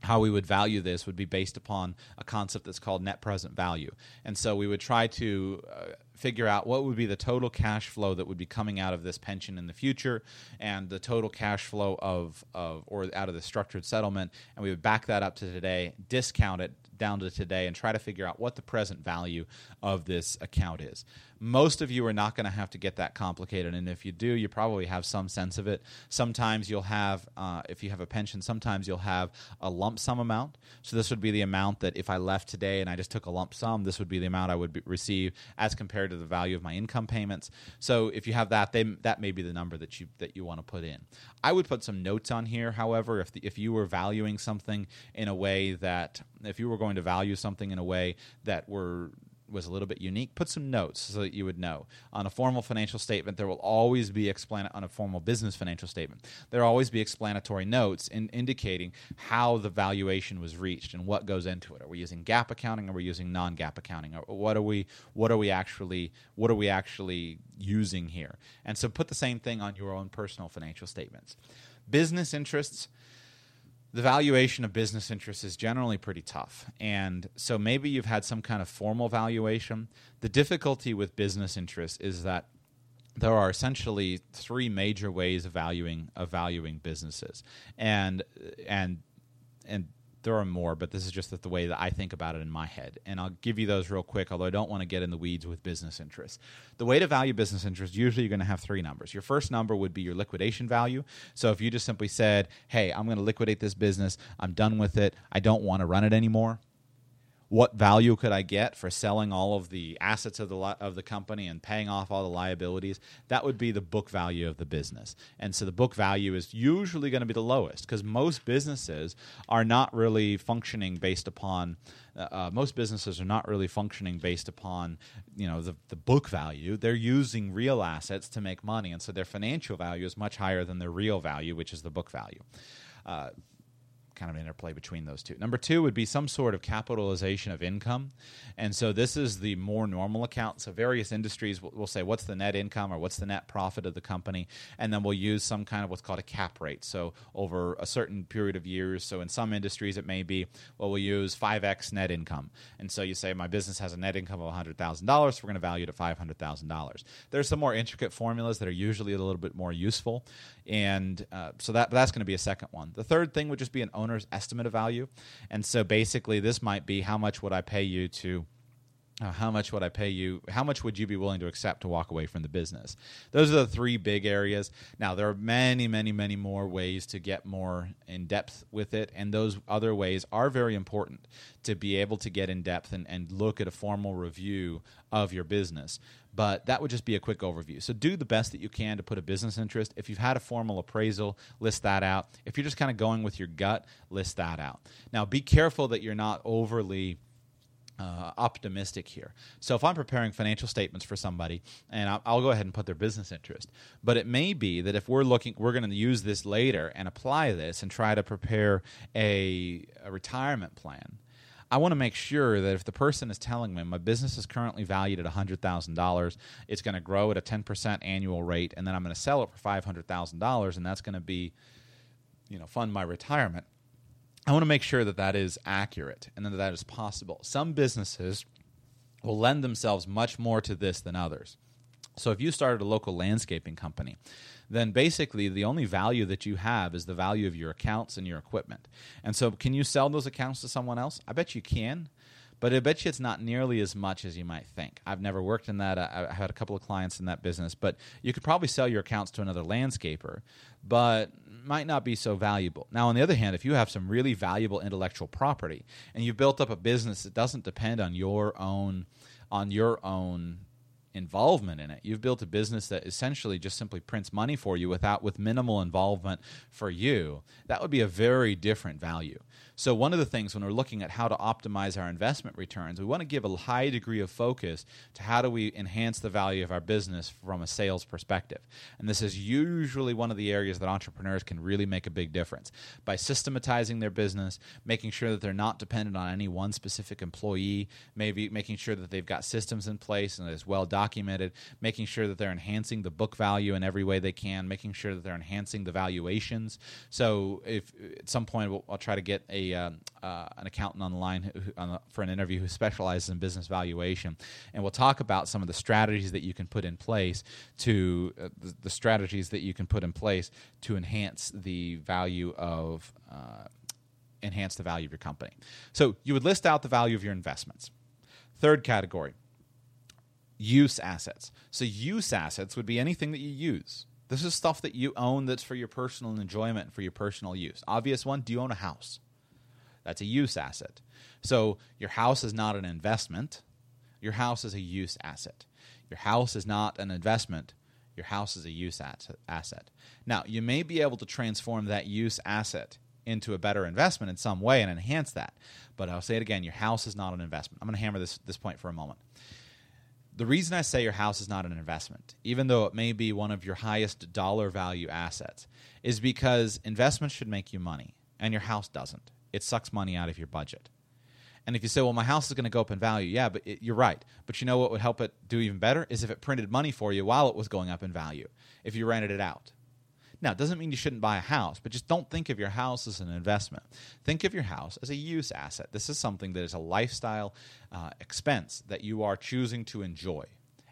A: how we would value this would be based upon a concept that's called net present value. And so we would try to uh, figure out what would be the total cash flow that would be coming out of this pension in the future and the total cash flow of, of or out of the structured settlement. And we would back that up to today discount it down to today and try to figure out what the present value of this account is most of you are not going to have to get that complicated, and if you do, you probably have some sense of it. Sometimes you'll have, uh, if you have a pension, sometimes you'll have a lump sum amount. So this would be the amount that if I left today and I just took a lump sum, this would be the amount I would be, receive as compared to the value of my income payments. So if you have that, they, that may be the number that you that you want to put in. I would put some notes on here, however, if the, if you were valuing something in a way that if you were going to value something in a way that were was a little bit unique, put some notes so that you would know. On a formal financial statement, there will always be explan- on a formal business financial statement. There will always be explanatory notes in indicating how the valuation was reached and what goes into it. Are we using GAAP accounting? Or are we using non-GAAP accounting? Or what are we what are we actually what are we actually using here? And so put the same thing on your own personal financial statements. Business interests the valuation of business interests is generally pretty tough. And so maybe you've had some kind of formal valuation. The difficulty with business interests is that there are essentially three major ways of valuing of valuing businesses. And and and there are more, but this is just the way that I think about it in my head. And I'll give you those real quick, although I don't want to get in the weeds with business interests. The way to value business interests, usually you're going to have three numbers. Your first number would be your liquidation value. So if you just simply said, hey, I'm going to liquidate this business, I'm done with it, I don't want to run it anymore, what value could I get for selling all of the assets of the of the company and paying off all the liabilities? That would be the book value of the business. And so the book value is usually going to be the lowest because most businesses are not really functioning based upon uh, uh, most businesses are not really functioning based upon you know the, the book value. They're using real assets to make money, and so their financial value is much higher than their real value, which is the book value. Uh, kind of interplay between those two. Number two would be some sort of capitalization of income. And so this is the more normal account. So various industries will, will, say, what's the net income or what's the net profit of the company? And then we'll use some kind of what's called a cap rate. So over a certain period of years. So in some industries, it may be, well, we'll use 5x net income. And so you say, my business has a net income of $100,000, so we're going to value it at $500,000. There's some more intricate formulas that are usually a little bit more useful. And uh, so that, that's going to be a second one. The third thing would just be an owner's estimate of value. And so basically, this might be how much would I pay you to. Uh, how much would I pay you? How much would you be willing to accept to walk away from the business? Those are the three big areas. Now, there are many, many, many more ways to get more in depth with it, and those other ways are very important to be able to get in depth and, and look at a formal review of your business but that would just be a quick overview. So do the best that you can to put a business interest. If you've had a formal appraisal, list that out. If you're just kind of going with your gut, list that out. Now be careful that you're not overly uh, optimistic here. So if I'm preparing financial statements for somebody, and I'll, I'll, go ahead and put their business interest, but it may be that if we're looking, we're going to use this later and apply this and try to prepare a, a retirement plan. I want to make sure that if the person is telling me my business is currently valued at $100,000, it's going to grow at a 10% annual rate, and then I'm going to sell it for $500,000, and that's going to be, you know, fund my retirement. I want to make sure that that is accurate and that that is possible. Some businesses will lend themselves much more to this than others. So if you started a local landscaping company, then basically the only value that you have is the value of your accounts and your equipment. And so, can you sell those accounts to someone else? I bet you can. But I bet you it's not nearly as much as you might think. I've never worked in that. I, have had a couple of clients in that business, but you could probably sell your accounts to another landscaper, but might not be so valuable. Now, on the other hand, if you have some really valuable intellectual property and you've built up a business that doesn't depend on your own on your own involvement in it. You've built a business that essentially just simply prints money for you without with minimal involvement for you. That would be a very different value. So, one of the things when we're looking at how to optimize our investment returns, we want to give a high degree of focus to how do we enhance the value of our business from a sales perspective. And this is usually one of the areas that entrepreneurs can really make a big difference by systematizing their business, making sure that they're not dependent on any one specific employee, maybe making sure that they've got systems in place and it's well documented documented, making sure that they're enhancing the book value in every way they can, making sure that they're enhancing the valuations. So if at some point we'll, I'll try to get a um, uh, an accountant online who, on for an interview who specializes in business valuation, and we'll talk about some of the strategies that you can put in place to uh, the, the, strategies that you can put in place to enhance the value of uh, enhance the value of your company. So you would list out the value of your investments. Third category, use assets. So use assets would be anything that you use. This is stuff that you own that's for your personal enjoyment, for your personal use. Obvious one, do you own a house? That's a use asset. So your house is not an investment. Your house is a use asset. Your house is not an investment. Your house is a use asset. Now, you may be able to transform that use asset into a better investment in some way and enhance that. But I'll say it again your house is not an investment. I'm going to hammer this, this point for a moment. The reason I say your house is not an investment, even though it may be one of your highest dollar value assets, is because investments should make you money, and your house doesn't. It sucks money out of your budget. And if you say, well, my house is going to go up in value, yeah, but it, you're right. But you know what would help it do even better is if it printed money for you while it was going up in value, if you rented it out. Now, it doesn't mean you shouldn't buy a house, but just don't think of your house as an investment. Think of your house as a use asset. This is something that is a lifestyle uh, expense that you are choosing to enjoy.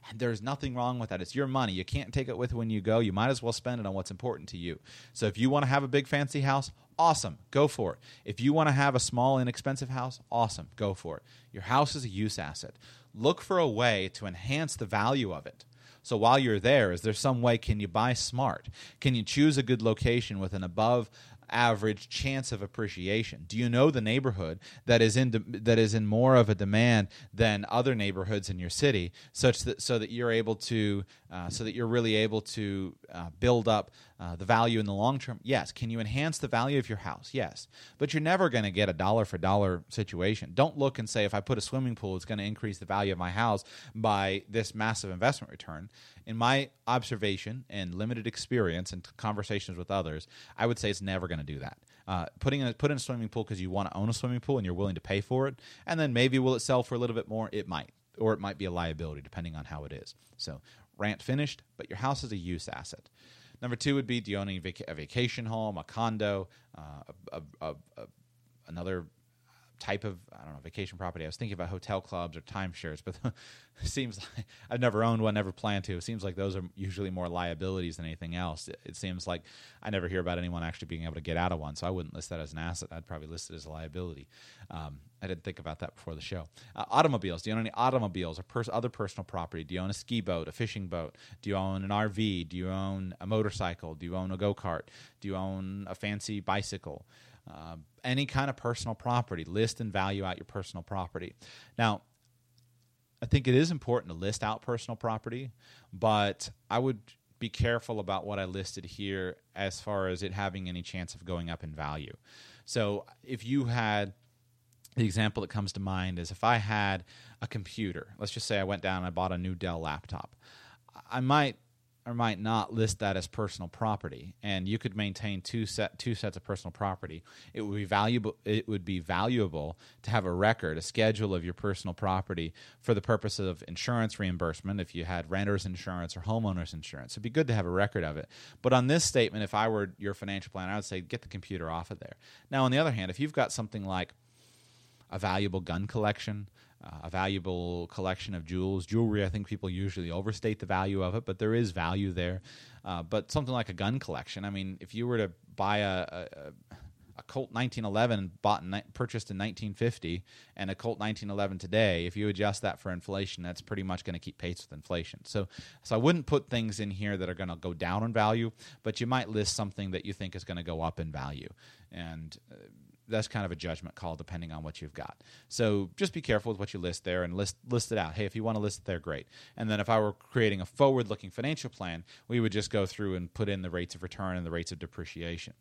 A: And there's nothing wrong with that. It's your money. You can't take it with when you go. You might as well spend it on what's important to you. So if you want to have a big fancy house, awesome, go for it. If you want to have a small inexpensive house, awesome, go for it. Your house is a use asset. Look for a way to enhance the value of it. So while you're there, is there some way can you buy smart? Can you choose a good location with an above average chance of appreciation? Do you know the neighborhood that is in de- that is in more of a demand than other neighborhoods in your city, such that so that you're able to uh, so that you're really able to uh, build up uh, the value in the long term? Yes. Can you enhance the value of your house? Yes. But you're never going to get a dollar for dollar situation. Don't look and say if I put a swimming pool, it's going to increase the value of my house by this massive investment return in my observation and limited experience and conversations with others, I would say it's never going to do that. Uh, putting a, put in a swimming pool because you want to own a swimming pool and you're willing to pay for it, and then maybe will it sell for a little bit more? It might, or it might be a liability depending on how it is. So rant finished, but your house is a use asset. Number two would be do you own a, vac- a vacation home, a condo, uh, a, a, another type of I don't know vacation property. I was thinking about hotel clubs or timeshares, but it [laughs] seems like I've never owned one, never plan to. It seems like those are usually more liabilities than anything else. It, it, seems like I never hear about anyone actually being able to get out of one, so I wouldn't list that as an asset. I'd probably list it as a liability. Um, I didn't think about that before the show. Uh, automobiles. Do you own any automobiles or pers- other personal property? Do you own a ski boat, a fishing boat? Do you own an RV? Do you own a motorcycle? Do you own a go kart? Do you own a fancy bicycle? Uh, any kind of personal property. List and value out your personal property. Now, I think it is important to list out personal property, but I would be careful about what I listed here as far as it having any chance of going up in value. So if you had the example that comes to mind is if I had a computer, let's just say I went down and I bought a new Dell laptop, I might or might not list that as personal property. And you could maintain two set two sets of personal property. It would be valuable it would be valuable to have a record a schedule of your personal property for the purpose of insurance reimbursement if you had renters insurance or homeowners insurance. It'd be good to have a record of it. But on this statement if i were your financial planner i would say get the computer off of there. Now on the other hand if you've got something like a valuable gun collection uh, a valuable collection of jewels. Jewelry, I think people usually overstate the value of it, but there is value there. Uh, but something like a gun collection, I mean, if you were to buy a, a, a Colt 1911 bought in, purchased in 1950 and a Colt 1911 today, if you adjust that for inflation, that's pretty much going to keep pace with inflation. So, so I wouldn't put things in here that are going to go down in value, but you might list something that you think is going to go up in value. And uh, that's kind of a judgment call depending on what you've got. So just be careful with what you list there and list list it out. Hey, if you want to list it there, great. And then if I were creating a forward-looking financial plan, we would just go through and put in the rates of return and the rates of depreciation.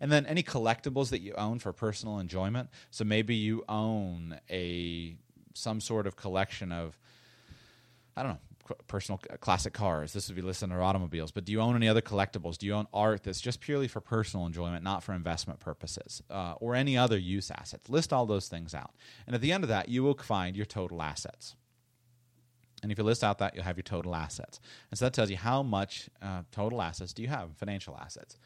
A: And then any collectibles that you own for personal enjoyment. So maybe you own a some sort of collection of I don't know, personal classic cars. This would be listed under automobiles. But do you own any other collectibles? Do you own art that's just purely for personal enjoyment, not for investment purposes, uh, or any other use assets? List all those things out, and at the end of that, you will find your total assets. And if you list out that, you'll have your total assets. And so that tells you how much uh, total assets do you have, financial assets.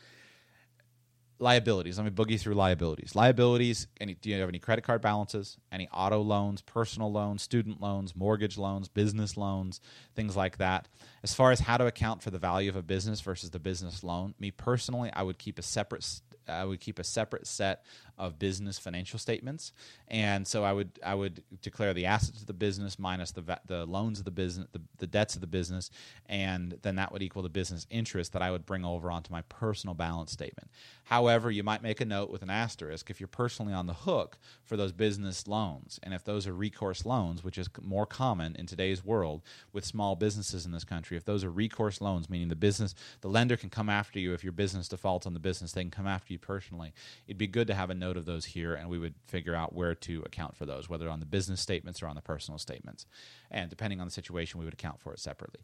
A: Liabilities. Let me boogie through liabilities. Liabilities. Any? Do you have any credit card balances? Any auto loans, personal loans, student loans, mortgage loans, business loans, things like that. As far as how to account for the value of a business versus the business loan, me personally, I would keep a separate I would keep a separate set of business financial statements, and so I would I would declare the assets of the business minus the the loans of the business, the, the debts of the business, and then that would equal the business interest that I would bring over onto my personal balance statement. However, you might make a note with an asterisk if you're personally on the hook for those business loans, and if those are recourse loans, which is more common in today's world with small businesses in this country. If those are recourse loans, meaning the business, the lender can come after you if your business defaults on the business, they can come after personally. It'd be good to have a note of those here, and we would figure out where to account for those, whether on the business statements or on the personal statements. And depending on the situation, we would account for it separately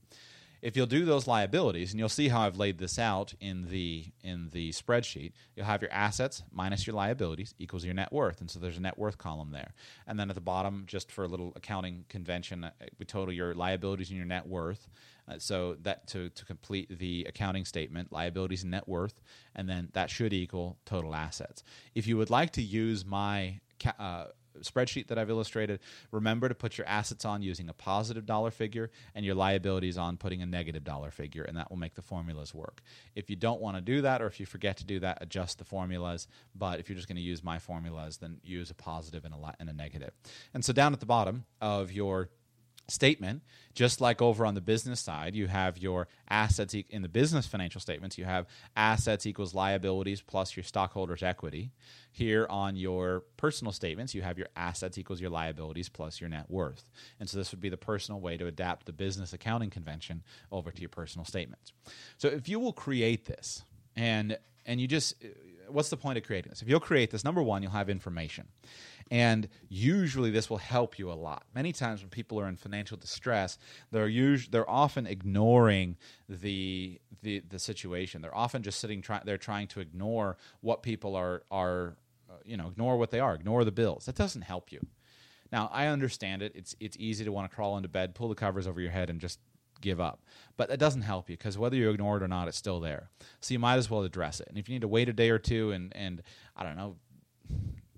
A: if you'll do those liabilities and you'll see how I've laid this out in the in the spreadsheet you'll have your assets minus your liabilities equals your net worth and so there's a net worth column there and then at the bottom just for a little accounting convention uh, we total your liabilities and your net worth uh, so that to, to complete the accounting statement liabilities and net worth and then that should equal total assets if you would like to use my uh, spreadsheet that I've illustrated, remember to put your assets on using a positive dollar figure and your liabilities on putting a negative dollar figure, and that will make the formulas work. If you don't want to do that, or if you forget to do that, adjust the formulas. But if you're just going to use my formulas, then use a positive and a, and a negative. And so down at the bottom of your statement, just like over on the business side, you have your assets e- in the business financial statements, you have assets equals liabilities plus your stockholders' equity. Here on your personal statements, you have your assets equals your liabilities plus your net worth. And so this would be the personal way to adapt the business accounting convention over to your personal statements. So if you will create this and and you just what's the point of creating this? If you'll create this, number one, you'll have information. And usually this will help you a lot. Many times when people are in financial distress, they're us- they're often ignoring the, the the situation. They're often just sitting they're trying to ignore what people are are you know, ignore what they are, ignore the bills. That doesn't help you. Now, I understand it. It's it's easy to want to crawl into bed, pull the covers over your head and just give up. But that doesn't help you because whether you ignore it or not, it's still there. So you might as well address it. And if you need to wait a day or two and and I don't know,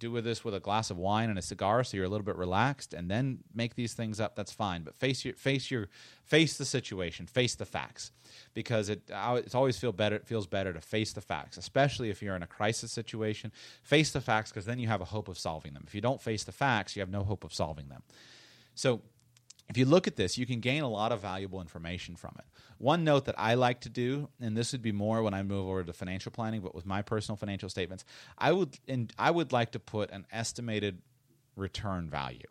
A: do with this with a glass of wine and a cigar so you're a little bit relaxed and then make these things up that's fine but face your face your face the situation face the facts because it it's always feel better it feels better to face the facts especially if you're in a crisis situation face the facts because then you have a hope of solving them if you don't face the facts you have no hope of solving them so if you look at this, you can gain a lot of valuable information from it. One note that I like to do, and this would be more when I move over to financial planning, but with my personal financial statements, I would and I would like to put an estimated return value.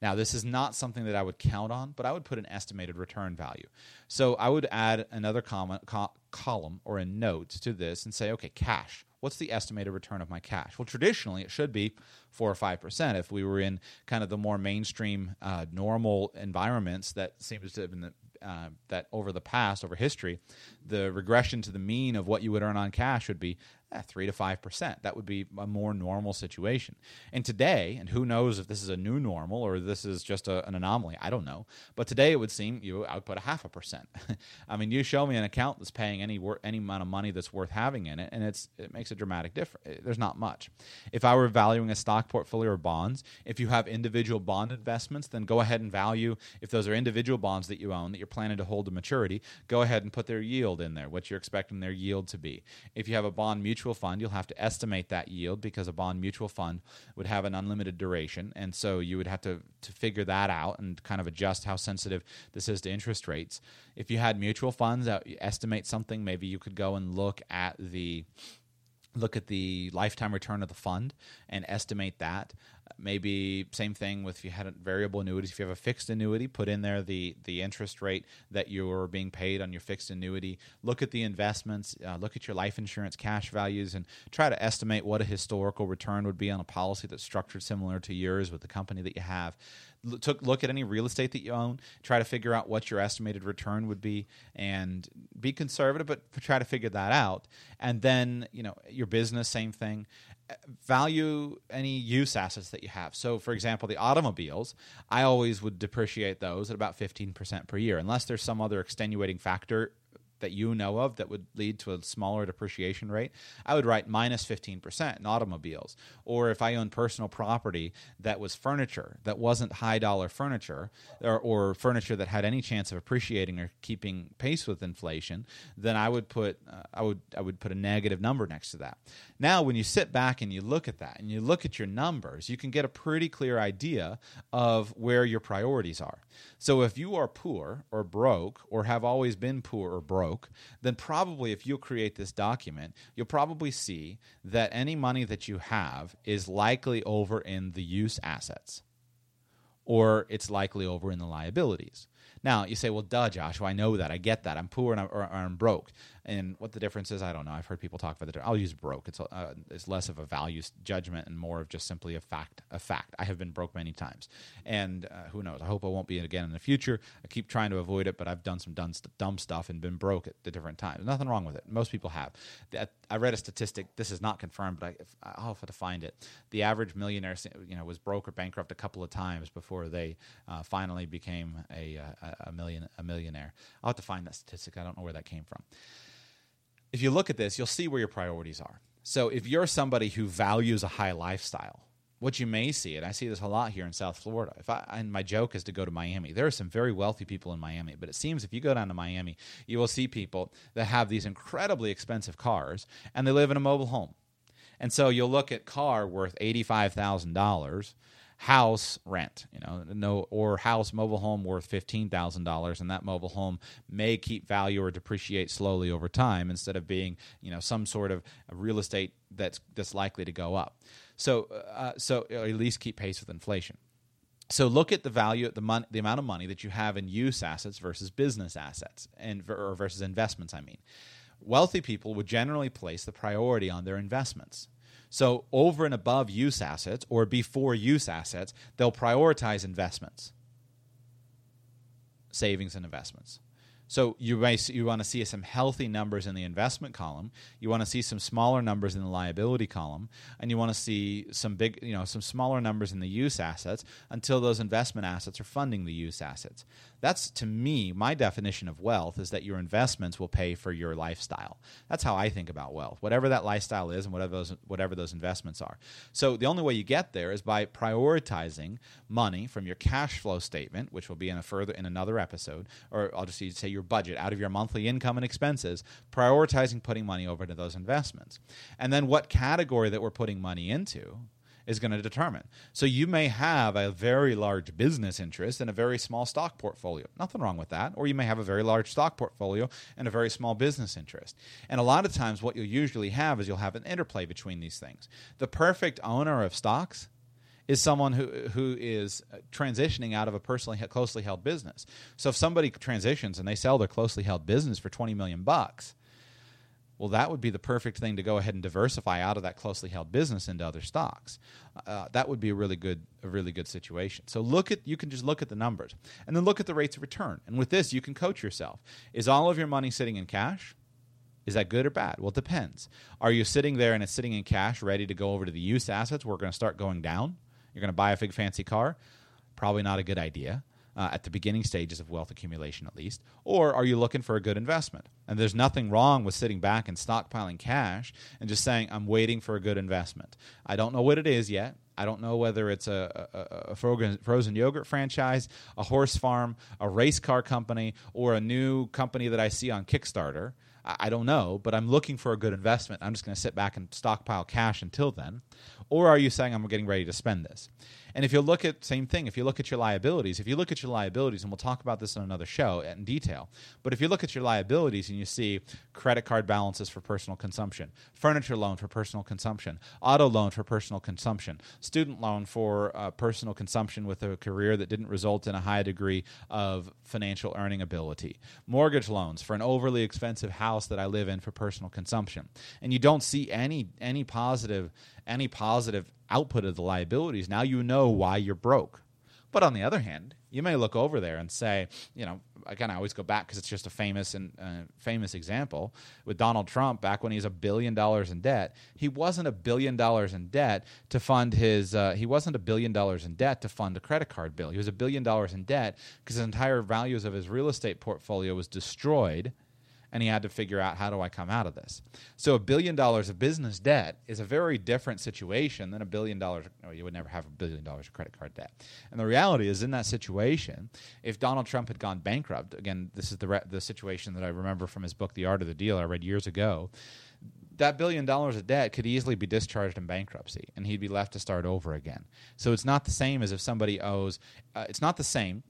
A: Now, this is not something that I would count on, but I would put an estimated return value. So I would add another comment, co- column or a note to this and say, okay, cash what's the estimated return of my cash? Well, traditionally, it should be four or five percent. If we were in kind of the more mainstream, uh, normal environments that seems to have been the, uh, that over the past, over history, the regression to the mean of what you would earn on cash would be eh, three to five percent. That would be a more normal situation. And today, and who knows if this is a new normal or this is just a, an anomaly? I don't know. But today, it would seem you output a half a percent. [laughs] I mean, you show me an account that's paying any wor- any amount of money that's worth having in it, and it's it makes a dramatic difference. Eh, there's not much. If I were valuing a stock portfolio or bonds, if you have individual bond investments, then go ahead and value if those are individual bonds that you own that you're planning to hold to maturity. Go ahead and put their yield in there, what you're expecting their yield to be. If you have a bond mutual mutual fund, you'll have to estimate that yield because a bond mutual fund would have an unlimited duration. And so you would have to, to figure that out and kind of adjust how sensitive this is to interest rates. If you had mutual funds, that estimate something, maybe you could go and look at the look at the lifetime return of the fund and estimate that maybe same thing with if you had a variable annuities if you have a fixed annuity put in there the the interest rate that you're being paid on your fixed annuity look at the investments uh, look at your life insurance cash values and try to estimate what a historical return would be on a policy that's structured similar to yours with the company that you have took look at any real estate that you own, try to figure out what your estimated return would be, and be conservative, but try to figure that out. And then you know your business, same thing. Value any use assets that you have. So, for example, the automobiles, I always would depreciate those at about 15% per year, unless there's some other extenuating factor that you know of that would lead to a smaller depreciation rate, I would write minus 15% in automobiles. Or if I own personal property that was furniture, that wasn't high dollar furniture, or, or furniture that had any chance of appreciating or keeping pace with inflation, then I would put uh, I would I would put a negative number next to that. Now, when you sit back and you look at that and you look at your numbers, you can get a pretty clear idea of where your priorities are. So if you are poor or broke or have always been poor or broke, then probably if you create this document, you'll probably see that any money that you have is likely over in the use assets or it's likely over in the liabilities. Now, you say, well, duh, Joshua, I know that. I get that. I'm poor and I'm, or, or I'm broke. And what the difference is, I don't know. I've heard people talk about the. I'll use broke. It's uh, it's less of a value judgment and more of just simply a fact. A fact. I have been broke many times, and uh, who knows? I hope I won't be again in the future. I keep trying to avoid it, but I've done some dumb, dumb stuff and been broke at the different times. Nothing wrong with it. Most people have. I read a statistic. This is not confirmed, but I, I'll have to find it. The average millionaire, you know, was broke or bankrupt a couple of times before they uh, finally became a, uh, a, a million a millionaire. I'll have to find that statistic. I don't know where that came from if you look at this, you'll see where your priorities are. So if you're somebody who values a high lifestyle, what you may see, and I see this a lot here in South Florida. If I and my joke is to go to Miami. There are some very wealthy people in Miami, but it seems if you go down to Miami, you will see people that have these incredibly expensive cars and they live in a mobile home. And so you'll look at car worth eighty five thousand dollars house rent, you know, no or house mobile home worth fifteen thousand dollars, and that mobile home may keep value or depreciate slowly over time instead of being, you know, some sort of real estate that's that's likely to go up. So, uh, so at least keep pace with inflation. So look at the value, the mon- the amount of money that you have in use assets versus business assets, and or versus investments. I mean, wealthy people would generally place the priority on their investments. So, over and above use assets or before use assets, they'll prioritize investments, savings and investments. So you may, you want to see some healthy numbers in the investment column. You want to see some smaller numbers in the liability column, and you want to see some big, you know, some smaller numbers in the use assets until those investment assets are funding the use assets. That's to me my definition of wealth is that your investments will pay for your lifestyle. That's how I think about wealth. Whatever that lifestyle is and whatever those whatever those investments are. So the only way you get there is by prioritizing money from your cash flow statement, which will be in a further in another episode, or I'll just say your budget out of your monthly income and expenses, prioritizing putting money over to those investments. And then what category that we're putting money into is going to determine. So you may have a very large business interest and a very small stock portfolio. Nothing wrong with that. Or you may have a very large stock portfolio and a very small business interest. And a lot of times, what you'll usually have is you'll have an interplay between these things. The perfect owner of stocks is someone who who is uh, transitioning out of a personally closely held business. So if somebody transitions and they sell their closely held business for 20 million bucks, well, that would be the perfect thing to go ahead and diversify out of that closely held business into other stocks. Uh, that would be a really good, a really good situation. So look at, you can just look at the numbers and then look at the rates of return. And with this, you can coach yourself. Is all of your money sitting in cash? Is that good or bad? Well, it depends. Are you sitting there and it's sitting in cash, ready to go over to the use assets? We're going to start going down. You're going to buy a big fancy car. Probably not a good idea uh, at the beginning stages of wealth accumulation, at least? Or are you looking for a good investment? And there's nothing wrong with sitting back and stockpiling cash and just saying, I'm waiting for a good investment. I don't know what it is yet. I don't know whether it's a, a, a, frozen yogurt franchise, a horse farm, a race car company, or a new company that I see on Kickstarter. I don't know, but I'm looking for a good investment. I'm just going to sit back and stockpile cash until then. Or are you saying I'm getting ready to spend this? And if you look at same thing, if you look at your liabilities, if you look at your liabilities, and we'll talk about this in another show in detail, but if you look at your liabilities and you see credit card balances for personal consumption, furniture loan for personal consumption, auto loan for personal consumption, student loan for uh, personal consumption with a career that didn't result in a high degree of financial earning ability, mortgage loans for an overly expensive house that I live in for personal consumption, and you don't see any any positive any positive output of the liabilities, now you know why you're broke. But on the other hand, you may look over there and say, you know, again, I always go back because it's just a famous and uh, famous example with Donald Trump back when he was a billion dollars in debt. He wasn't a billion dollars in debt to fund his. Uh, he wasn't a billion dollars in debt to fund a credit card bill. He was a billion dollars in debt because the entire values of his real estate portfolio was destroyed and he had to figure out how do I come out of this. So a billion dollars of business debt is a very different situation than a billion dollars. No, you would never have a billion dollars of credit card debt. And the reality is, in that situation, if Donald Trump had gone bankrupt, again, this is the re- the situation that I remember from his book, The Art of the Deal, I read years ago. That billion dollars of debt could easily be discharged in bankruptcy, and he'd be left to start over again. So it's not the same as if somebody owes. Uh, it's not the same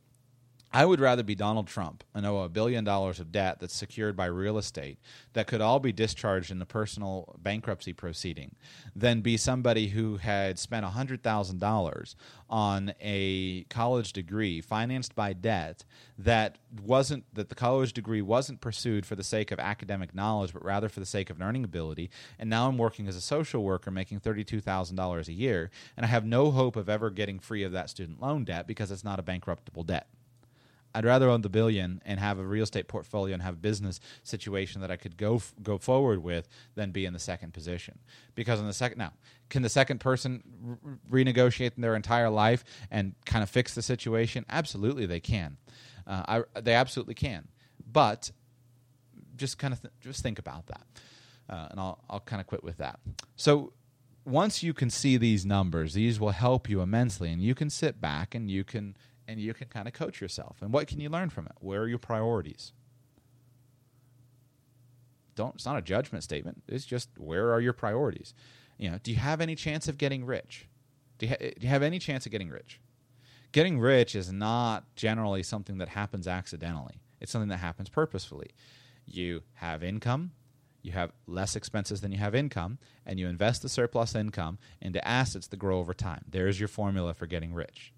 A: I would rather be Donald Trump and owe a billion dollars of debt that's secured by real estate that could all be discharged in the personal bankruptcy proceeding than be somebody who had spent $100,000 on a college degree financed by debt that wasn't that the college degree wasn't pursued for the sake of academic knowledge but rather for the sake of earning ability and now I'm working as a social worker making $32,000 a year and I have no hope of ever getting free of that student loan debt because it's not a bankruptable debt. I'd rather own the billion and have a real estate portfolio and have a business situation that I could go f- go forward with than be in the second position. Because in the second now, can the second person re- renegotiate their entire life and kind of fix the situation? Absolutely, they can. Uh, I, they absolutely can. But just kind of th- just think about that, uh, and I'll I'll kind of quit with that. So once you can see these numbers, these will help you immensely, and you can sit back and you can and you can kind of coach yourself. And what can you learn from it? Where are your priorities? Don't it's not a judgment statement. It's just where are your priorities? You know, do you have any chance of getting rich? Do you, ha- do you have any chance of getting rich? Getting rich is not generally something that happens accidentally. It's something that happens purposefully. You have income, you have less expenses than you have income, and you invest the surplus income into assets that grow over time. There's your formula for getting rich.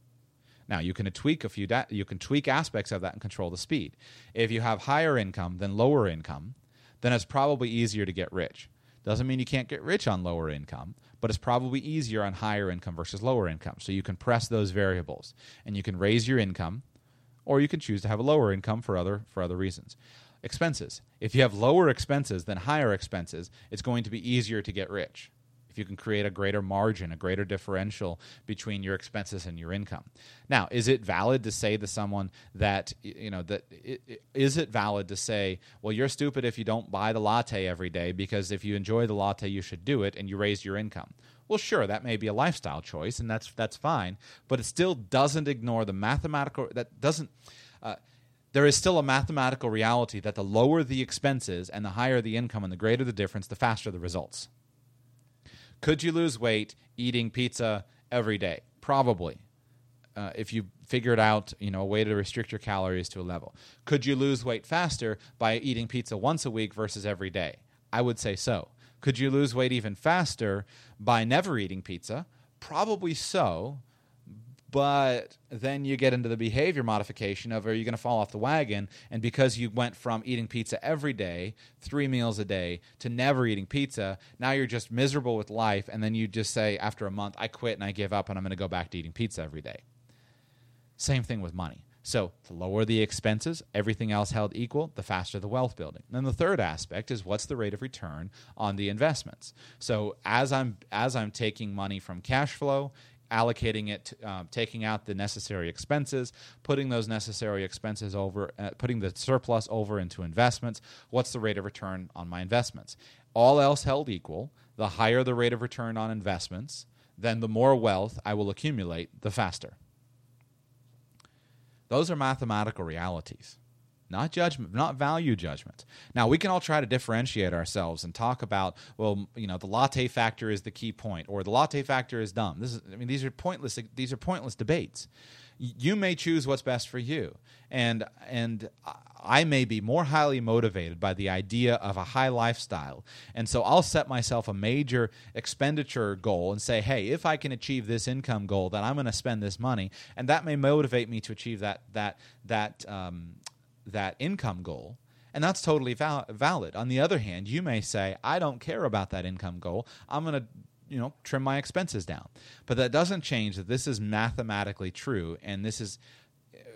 A: Now you can tweak a few da- you can tweak aspects of that and control the speed. If you have higher income than lower income, then it's probably easier to get rich. Doesn't mean you can't get rich on lower income, but it's probably easier on higher income versus lower income. So you can press those variables and you can raise your income or you can choose to have a lower income for other for other reasons. Expenses. If you have lower expenses than higher expenses, it's going to be easier to get rich if you can create a greater margin, a greater differential between your expenses and your income. Now, is it valid to say to someone that you know that is it valid to say, well, you're stupid if you don't buy the latte every day because if you enjoy the latte, you should do it and you raise your income. Well, sure, that may be a lifestyle choice, and that's that's fine, but it still doesn't ignore the mathematical that doesn't. Uh, there is still a mathematical reality that the lower the expenses and the higher the income and the greater the difference, the faster the results. Could you lose weight eating pizza every day? Probably. Uh, if you figured out you know a way to restrict your calories to a level. Could you lose weight faster by eating pizza once a week versus every day? I would say so. Could you lose weight even faster by never eating pizza? Probably so but then you get into the behavior modification of are you going to fall off the wagon? And because you went from eating pizza every day three meals a day to never eating pizza now you're just miserable with life and then you just say after a month i quit and i give up and i'm going to go back to eating pizza every day. Same thing with money. So to lower the expenses everything else held equal the faster the wealth building. Then the third aspect is what's the rate of return on the investments? So as i'm as i'm taking money from cash flow allocating it, um, taking out the necessary expenses, putting those necessary expenses over, uh, putting the surplus over into investments. What's the rate of return on my investments? All else held equal, the higher the rate of return on investments, then the more wealth I will accumulate, the faster. Those are mathematical realities not judgment, not value judgment. Now, we can all try to differentiate ourselves and talk about, well, you know, the latte factor is the key point, or the latte factor is dumb. This is, I mean, these are pointless. These are pointless debates. You may choose what's best for you, and and I may be more highly motivated by the idea of a high lifestyle, and so I'll set myself a major expenditure goal and say, hey, if I can achieve this income goal, then I'm going to spend this money, and that may motivate me to achieve that that that um, that income goal, and that's totally val- valid. On the other hand, you may say, I don't care about that income goal. I'm going to you know trim my expenses down. But that doesn't change that this is mathematically true, and this is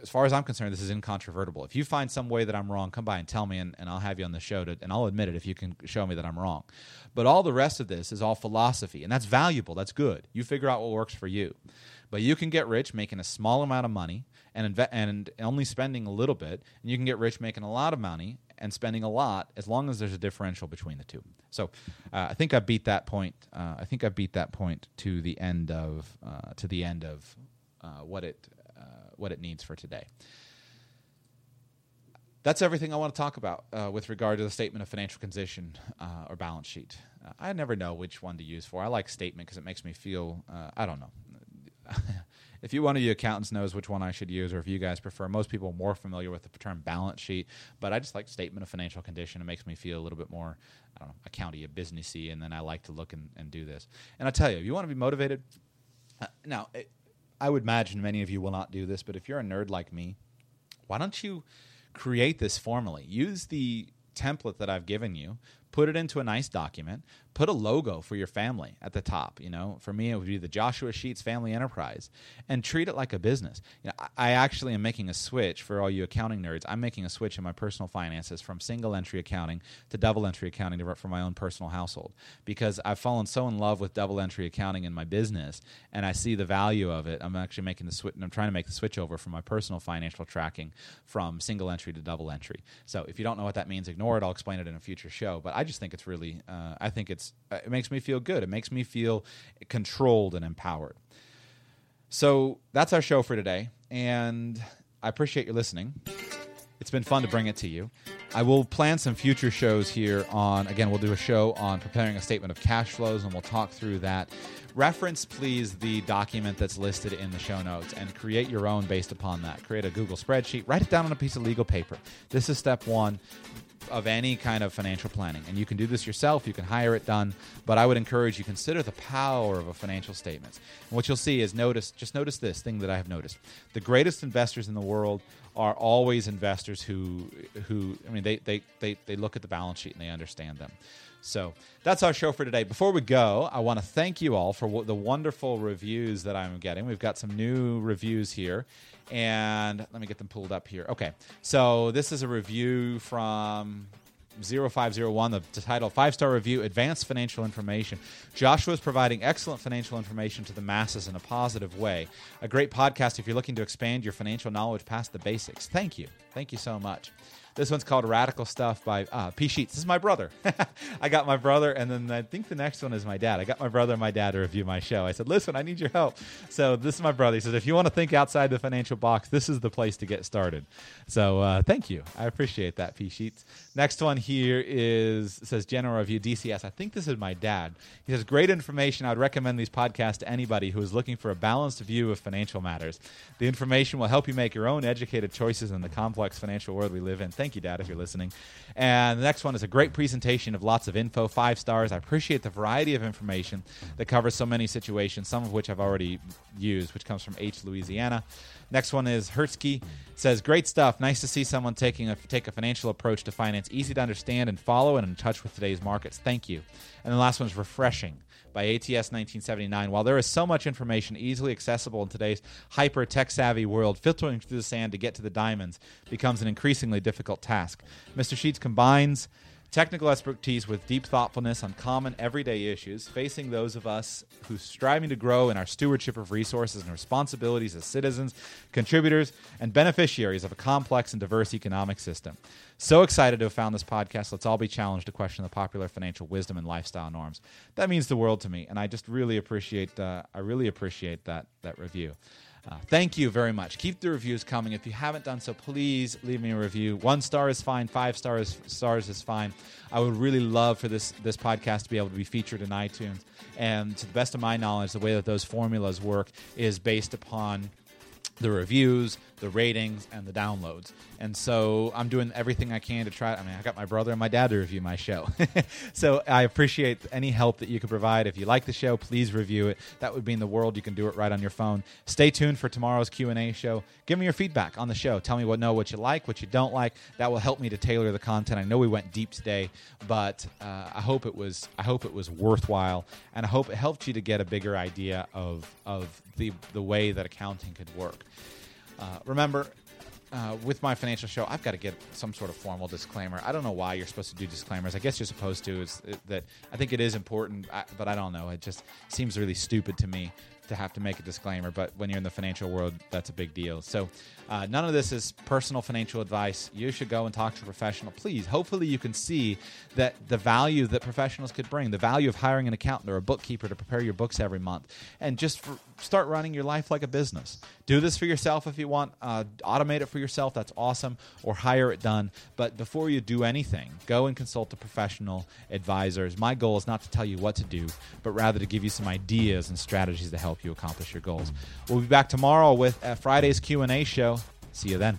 A: as far as I'm concerned, this is incontrovertible. If you find some way that I'm wrong, come by and tell me, and, and I'll have you on the show, to, and I'll admit it if you can show me that I'm wrong. But all the rest of this is all philosophy, and that's valuable. That's good. You figure out what works for you. But you can get rich making a small amount of money and inve- and only spending a little bit, and you can get rich making a lot of money and spending a lot as long as there's a differential between the two. So uh, I think I beat that point. Uh, I think I beat that point to the end of uh, to the end of uh, what it uh, what it needs for today. That's everything I want to talk about uh, with regard to the statement of financial condition or balance sheet. I never know which one to use for. I like statement because it makes me feel I don't know [laughs] if you one of you accountants knows which one I should use, or if you guys prefer, most people are more familiar with the term balance sheet, but I just like statement of financial condition. It makes me feel a little bit more, I don't know, accounty, businessy, and then I like to look and, and do this. And I tell you, if you want to be motivated, uh, now it, I would imagine many of you will not do this, but if you're a nerd like me, why don't you create this formally? Use the template that I've given you, put it into a nice document, put a logo for your family at the top. You know, for me, it would be the Joshua Sheets Family Enterprise, and treat it like a business. You know, I actually am making a switch for all you accounting nerds. I'm making a switch in my personal finances from single entry accounting to double entry accounting for my own personal household because I've fallen so in love with double entry accounting in my business, and I see the value of it. I'm actually making the switch. I'm trying to make the switch over from my personal financial tracking from single entry to double entry. So if you don't know what that means, ignore it. I'll explain it in a future show. But I just think it's really, uh, I think it's uh, it makes me feel good. It makes me feel controlled and empowered. So that's our show for today, and I appreciate you listening. It's been fun to bring it to you. I will plan some future shows here on, again, we'll do a show on preparing a statement of cash flows and we'll talk through that. Reference, please, the document that's listed in the show notes and create your own based upon that. Create a Google spreadsheet, write it down on a piece of legal paper. This is step one of any kind of financial planning. And you can do this yourself, you can hire it done, but I would encourage you consider the power of a financial statement. And what you'll see is notice just notice this thing that I have noticed. The greatest investors in the world are always investors who who I mean they they they, they look at the balance sheet and they understand them. So that's our show for today. Before we go, I want to thank you all for the wonderful reviews that I'm getting. We've got some new reviews here, and let me get them pulled up here. Okay, so this is a review from 0501, the title Five Star Review Advanced Financial Information. Joshua is providing excellent financial information to the masses in a positive way. A great podcast if you're looking to expand your financial knowledge past the basics. Thank you. Thank you so much. This one's called Radical Stuff by uh, P Sheets. This is my brother. [laughs] I got my brother, and then I think the next one is my dad. I got my brother and my dad to review my show. I said, listen, I need your help. So this is my brother. He says, if you want to think outside the financial box, this is the place to get started. So uh, thank you. I appreciate that, P Sheets. Next one here is says General Review DCS. I think this is my dad. He says, great information. I would recommend these podcasts to anybody who is looking for a balanced view of financial matters. The information will help you make your own educated choices in the complex financial world we live in. Thank you, Dad, if you're listening. And the next one is a great presentation of lots of info, five stars. I appreciate the variety of information that covers so many situations, some of which I've already used, which comes from H. Louisiana. Next one is Hertzky says, "Great stuff. Nice to see someone taking a take a financial approach to finance, easy to understand and follow, and in touch with today's markets. Thank you." And the last one is refreshing by ATS 1979. While there is so much information easily accessible in today's hyper tech savvy world, filtering through the sand to get to the diamonds becomes an increasingly difficult task. Mr. Sheets combines technical expertise with deep thoughtfulness on common everyday issues facing those of us who striving to grow in our stewardship of resources and responsibilities as citizens, contributors, and beneficiaries of a complex and diverse economic system. So excited to have found this podcast. Let's all be challenged to question the popular financial wisdom and lifestyle norms. That means the world to me, and I just really appreciate. Uh, I really appreciate that that review. Uh, thank you very much. Keep the reviews coming. If you haven't done so, please leave me a review. One star is fine. Five stars stars is fine. I would really love for this this podcast to be able to be featured in iTunes. And to the best of my knowledge, the way that those formulas work is based upon the reviews, the ratings, and the downloads. And so I'm doing everything I can to try. I mean, I got my brother and my dad to review my show. [laughs] so I appreciate any help that you can provide. If you like the show, please review it. That would mean the world. You can do it right on your phone. Stay tuned for tomorrow's Q&A show. Give me your feedback on the show. Tell me what know what you like, what you don't like. That will help me to tailor the content. I know we went deep today, but uh, I hope it was I hope it was worthwhile, and I hope it helped you to get a bigger idea of of the the way that accounting could work. Uh, remember, uh, with my financial show, I've got to get some sort of formal disclaimer. I don't know why you're supposed to do disclaimers. I guess you're supposed to. Is that I think it is important, but I don't know. It just seems really stupid to me to have to make a disclaimer. But when you're in the financial world, that's a big deal. So uh, none of this is personal financial advice. You should go and talk to a professional, please. Hopefully, you can see that the value that professionals could bring, the value of hiring an accountant or a bookkeeper to prepare your books every month, and just for, start running your life like a business. Do this for yourself if you want. Uh, automate it for yourself. That's awesome. Or hire it done. But before you do anything, go and consult a professional advisors. My goal is not to tell you what to do, but rather to give you some ideas and strategies to help you accomplish your goals. We'll be back tomorrow with uh, Friday's Q and A show. See you then.